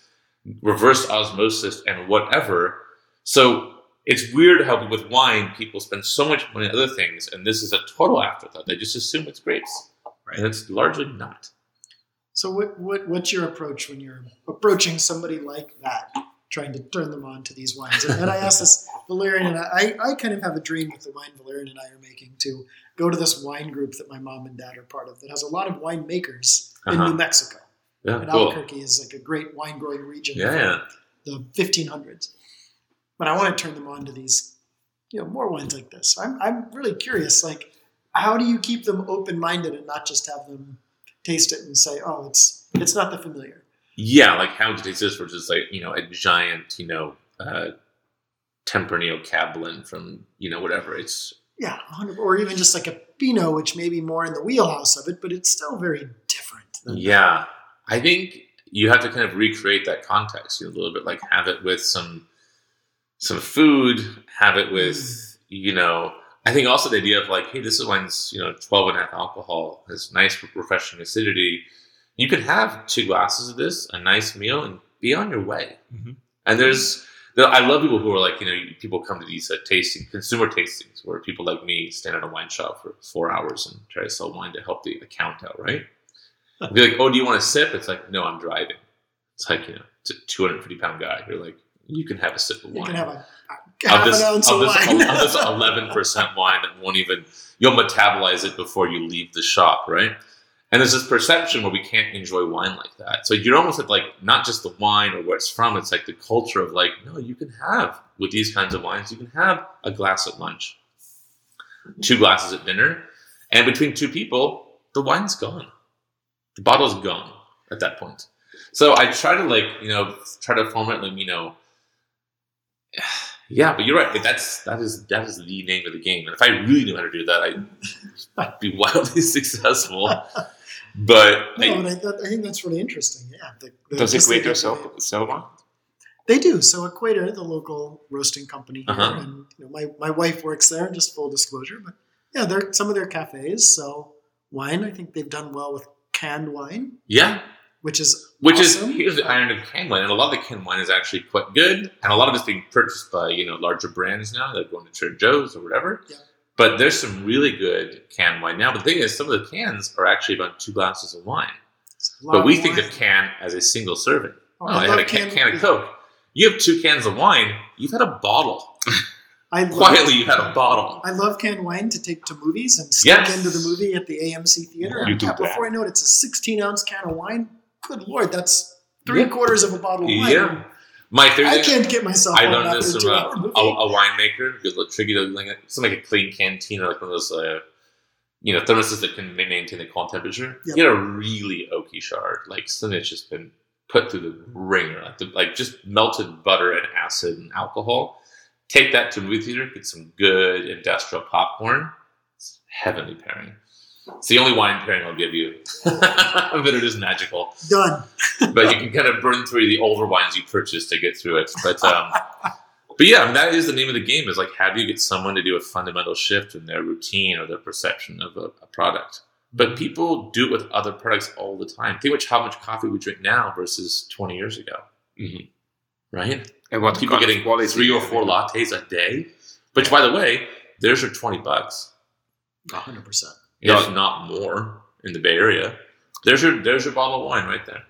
reverse osmosis and whatever. So it's weird how with wine people spend so much money on other things, and this is a total afterthought. They just assume it's grapes, and it's largely not. So what, what what's your approach when you're approaching somebody like that, trying to turn them on to these wines? And, and I asked this Valerian, and I, I kind of have a dream with the wine Valerian and I are making to go to this wine group that my mom and dad are part of that has a lot of winemakers in Uh-huh. New Mexico. Yeah, And cool. Albuquerque is like a great wine growing region. Yeah, yeah. the 1500s. But I want to turn them on to these, you know, more wines like this. I'm, I'm really curious, like, how do you keep them open minded and not just have them taste it and say, oh, it's it's not the familiar. Yeah, like how to taste this versus like you know a giant you know uh, Tempranillo cab blend from you know whatever. It's Yeah, or even just like a Pinot, which may be more in the wheelhouse of it, but it's still very different. Yeah. I think you have to kind of recreate that context you know, a little bit, like have it with some some food, have it with you know. I think also the idea of like, hey, this is wine's you know 12 and a half alcohol, has nice refreshing acidity. You could have two glasses of this, a nice meal, and be on your way. Mhm. And there's, there, I love people who are like, you know, people come to these uh, tasting, consumer tastings, where people like me stand at a wine shop for four hours and try to sell wine to help the account out, right? Be like, oh, do you want a sip? It's like, no, I'm driving. It's like, you know, it's a 250 pound guy. You're like, you can have a sip of wine. You can have a, a half of this, an ounce of of, this, wine. of this 11% wine that won't even, you'll metabolize it before you leave the shop, right? And there's this perception where we can't enjoy wine like that. So you're almost like, not just the wine or where it's from, it's like the culture of like, no, you can have, with these kinds of wines, you can have a glass at lunch, two glasses at dinner, and between two people, the wine's gone. The bottle's gone at that point. So I try to like, you know, try to form it like, you know, yeah, but you're right. That's that is that is the name of the game. And if I really knew how to do that, I'd be wildly successful. But no, I, but I, that, I think that's really interesting. Yeah. The, the, Does the- Equator sell, sell one? They do. So Equator, the local roasting company here, Uh-huh. and you know, my, my wife works there. Just full disclosure, but yeah, they're some of their cafes sell wine. I think they've done well with canned wine, yeah, which is which awesome. is here's the iron of canned wine, and a lot of the canned wine is actually quite good, and a lot of it's being purchased by you know larger brands now, like going to Trader Joe's or whatever. Yeah. But there's some really good canned wine now. But the thing is, some of the cans are actually about two glasses of wine. It's a lot But we of think wine. of can as a single serving. Oh, Oh, I, had a can, can of Coke. You have two cans of wine. You've had a bottle. I Quietly, you had a bottle. I love canned wine to take to movies and sneak Yes. into the movie at the AMC theater. You do yeah, that. before I know it, it's a 16 ounce can of wine. Good lord, that's three Yeah. quarters of a bottle of wine. Yeah. My favorite. I can't get myself I learned this from a, a, a winemaker. Good little tricky, like something like a clean canteen or like one of those uh, you know, thermoses that can maintain the cold temperature. Yep. You get a really oaky Chard, like something that's just been put through the ringer, like, the, like just melted butter and acid and alcohol. Take that to a movie theater, get some good industrial popcorn. It's heavenly pairing. It's the only wine pairing I'll give you, but it is magical. Done. but you can kind of burn through the older wines you purchased to get through it. But um, but yeah, I mean, that is the name of the game. Is like how do you get someone to do a fundamental shift in their routine or their perception of a, a product? But people do it with other products all the time. Think about how much coffee we drink now versus 20 years ago. Mm-hmm. Right? And what people getting quality three or four lattes a day. Which, by the way, there's your 20 bucks. 100%. There's not more, in the Bay Area. There's your there's your bottle of wine right there.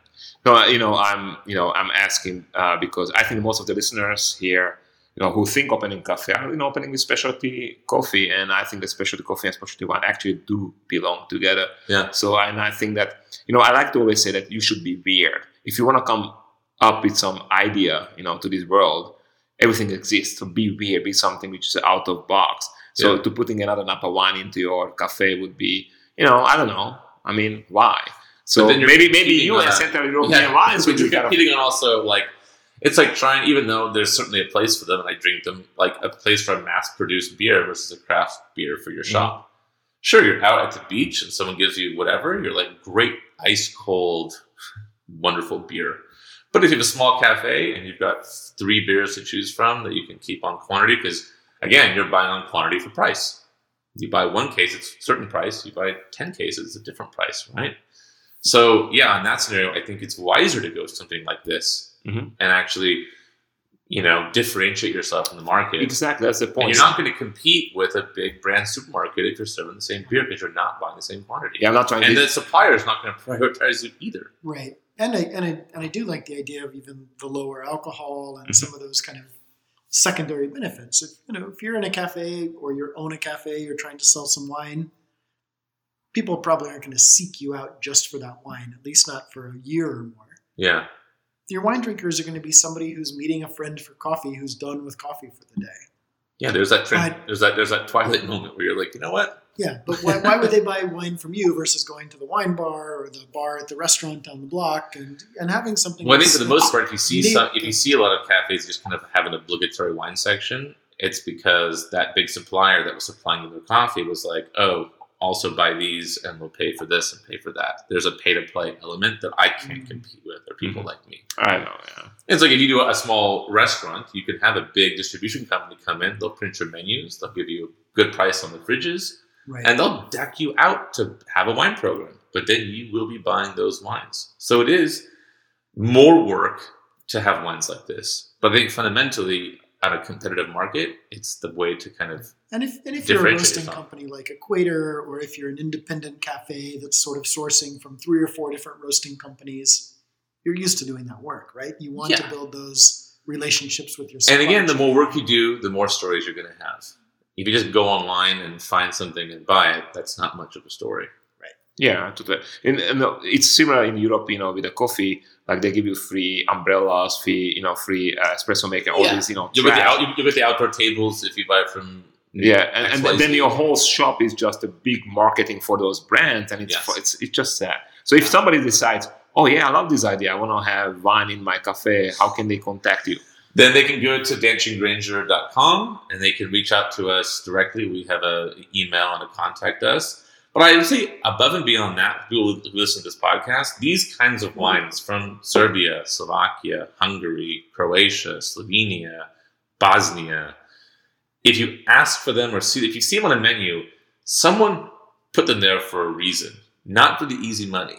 No, you know I'm you know I'm asking uh, because I think most of the listeners here you know, who think opening cafe are you know opening with specialty coffee, and I think that specialty coffee and specialty wine actually do belong together. Yeah. So and I think that you know I like to always say that you should be weird if you want to come up with some idea you know to this world everything exists. So be weird, be something which is out of box. So Yeah. to putting another Napa wine into your cafe would be, you know, I don't know. I mean, why? So then maybe maybe you and Central European wines but would you're be competing on also like it's like trying even though there's certainly a place for them and I drink them like a place for a mass produced beer versus a craft beer for your Mm-hmm. shop. Sure, you're out at the beach and someone gives you whatever, you're like great ice cold, wonderful beer. But if you have a small cafe and you've got three beers to choose from that you can keep on quantity, because again, you're buying on quantity for price. You buy one case, it's a certain price. You buy 10 cases, it's a different price, right? So, yeah, in that scenario, I think it's wiser to go with something like this Mhm. and actually, you know, differentiate yourself in the market. exactly that's the And point. you're not going to compete with a big brand supermarket if you're serving the same beer because you're not buying the same quantity. yeah, I'm not trying And to. the supplier is not going to prioritize you either. Right. And I and I and I do like the idea of even the lower alcohol and Mhm. some of those kind of secondary benefits. If you know, if you're in a cafe or you own a cafe, you're trying to sell some wine, people probably aren't going to seek you out just for that wine, at least not for a year or more. Yeah. Your wine drinkers are going to be somebody who's meeting a friend for coffee who's done with coffee for the day. Yeah, there's that trend. There's that there's that twilight moment where you're like, you know what? Yeah, but why, why would they buy wine from you versus going to the wine bar or the bar at the restaurant down the block and and having something? Well, I think for the most part, if you see some, if you see a lot of cafes just kind of have an obligatory wine section, it's because that big supplier that was supplying you their coffee was like, oh, also buy these and we'll pay for this and pay for that. There's a pay to play element that I can't Mhm. compete with, or people Mhm. like me. I know, yeah. It's like if you do a small restaurant, you can have a big distribution company come in. They'll print your menus. They'll give you a good price on the fridges, right. and they'll deck you out to have a wine program. But then you will be buying those wines. So it is more work to have wines like this. But I think fundamentally, at a competitive market, it's the way to kind of And if, and if you're a roasting company like Equator, or if you're an independent cafe that's sort of sourcing from three or four different roasting companies, you're used to doing that work, right? You want to build those relationships with your And again, the more work you do, the more stories you're going to have. If you just go online and find something and buy it, that's not much of a story. Right. Yeah, to the, and, and uh, it's similar in Europe, you know, with the coffee. Like they give you free umbrellas, free, you know, free uh, espresso maker, all Yeah. these, you know, You get the out, you get the outdoor tables if you buy it from yeah, and, and then- then your whole shop is just a big marketing for those brands, and it's Yes. it's it's just sad. So if somebody decides, oh yeah, I love this idea, I want to have wine in my cafe, how can they contact you? Then they can go to danchandgranger.com and they can reach out to us directly. We have an email and a contact us. But I would say above and beyond that, people who listen to this podcast, these kinds of wines from Serbia, Slovakia, Hungary, Croatia, Slovenia, Bosnia, if you ask for them or see if you see them on a menu, someone put them there for a reason, not for the easy money.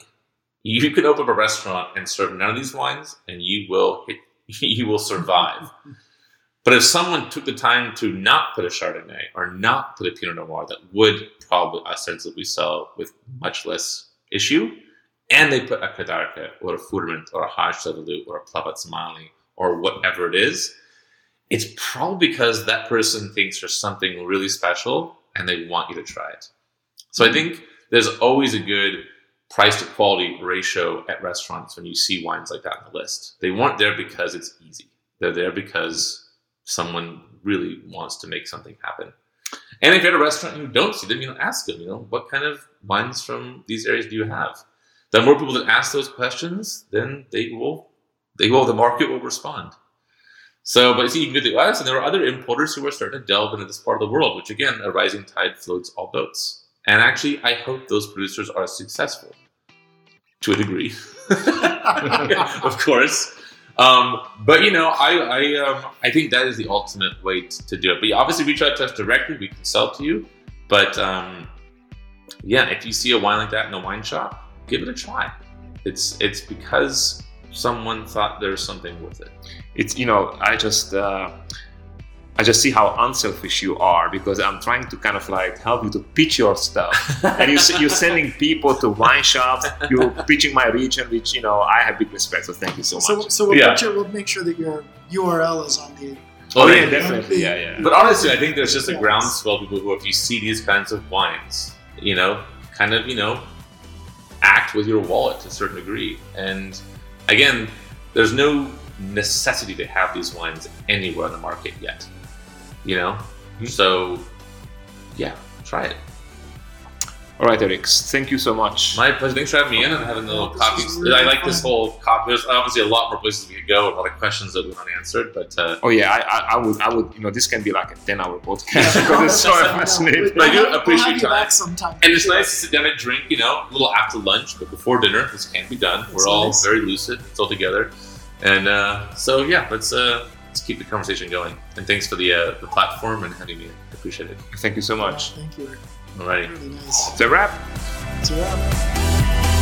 You can open up a restaurant and serve none of these wines, and you will hit, you will survive. But if someone took the time to not put a Chardonnay or not put a Pinot Noir that would probably ostensibly sell with much less issue, and they put a Kadarka or a Furmint or a Haj or a Plavac Mali or whatever it is, it's probably because that person thinks there's something really special and they want you to try it. So I think there's always a good price to quality ratio at restaurants when you see wines like that on the list. They weren't there because it's easy. They're there because someone really wants to make something happen. And if you're at a restaurant and you don't see them, you know, ask them, you know, what kind of wines from these areas do you have? The more people that ask those questions, then they will, they will, the market will respond. So, but you see, you can to the US, and there are other importers who are starting to delve into this part of the world, which again, a rising tide floats all boats. And actually, I hope those producers are successful to a degree, of course. Um, but you know, I I, um, I think that is the ultimate way t- to do it. But you obviously reach out to us directly; we can sell to you. But um, yeah, if you see a wine like that in a wine shop, give it a try. It's it's because someone thought there's something with it. It's you know I just uh, I just see how unselfish you are because I'm trying to kind of like help you to pitch your stuff, and you you're sending people to wine shops. You're pitching my region, which you know I have big respect. So thank you so much. So, so we'll, Yeah. put your, we'll make sure that your URL is on the. oh yeah, oh, yeah, definitely, yeah, yeah. But honestly, I think there's just a Yes. groundswell of people who, if you see these kinds of wines, you know, kind of, you know, act with your wallet to a certain degree. And again, there's no necessity to have these wines anywhere on the market yet. You know? So, yeah, try it. All right, Eric. Thank you so much. My pleasure. Thanks for having me in and having the little This coffee. really I like this whole coffee. There's obviously a lot more places we could go, a lot of questions that went unanswered, but uh, Oh yeah, I, I, I would, I would, you know, this can be like a ten-hour podcast because it's so fascinating. But I do appreciate we'll have you time. back sometime. And it's nice to sit down and drink, you know, a little after lunch, but before dinner. This can be done. We're That's all very lucid, still together, and uh, so yeah, let's uh, let's keep the conversation going. And thanks for the uh, the platform and having me. I appreciate it. Thank you so much. Thank you. Alrighty. Really nice. It's a wrap. It's a wrap.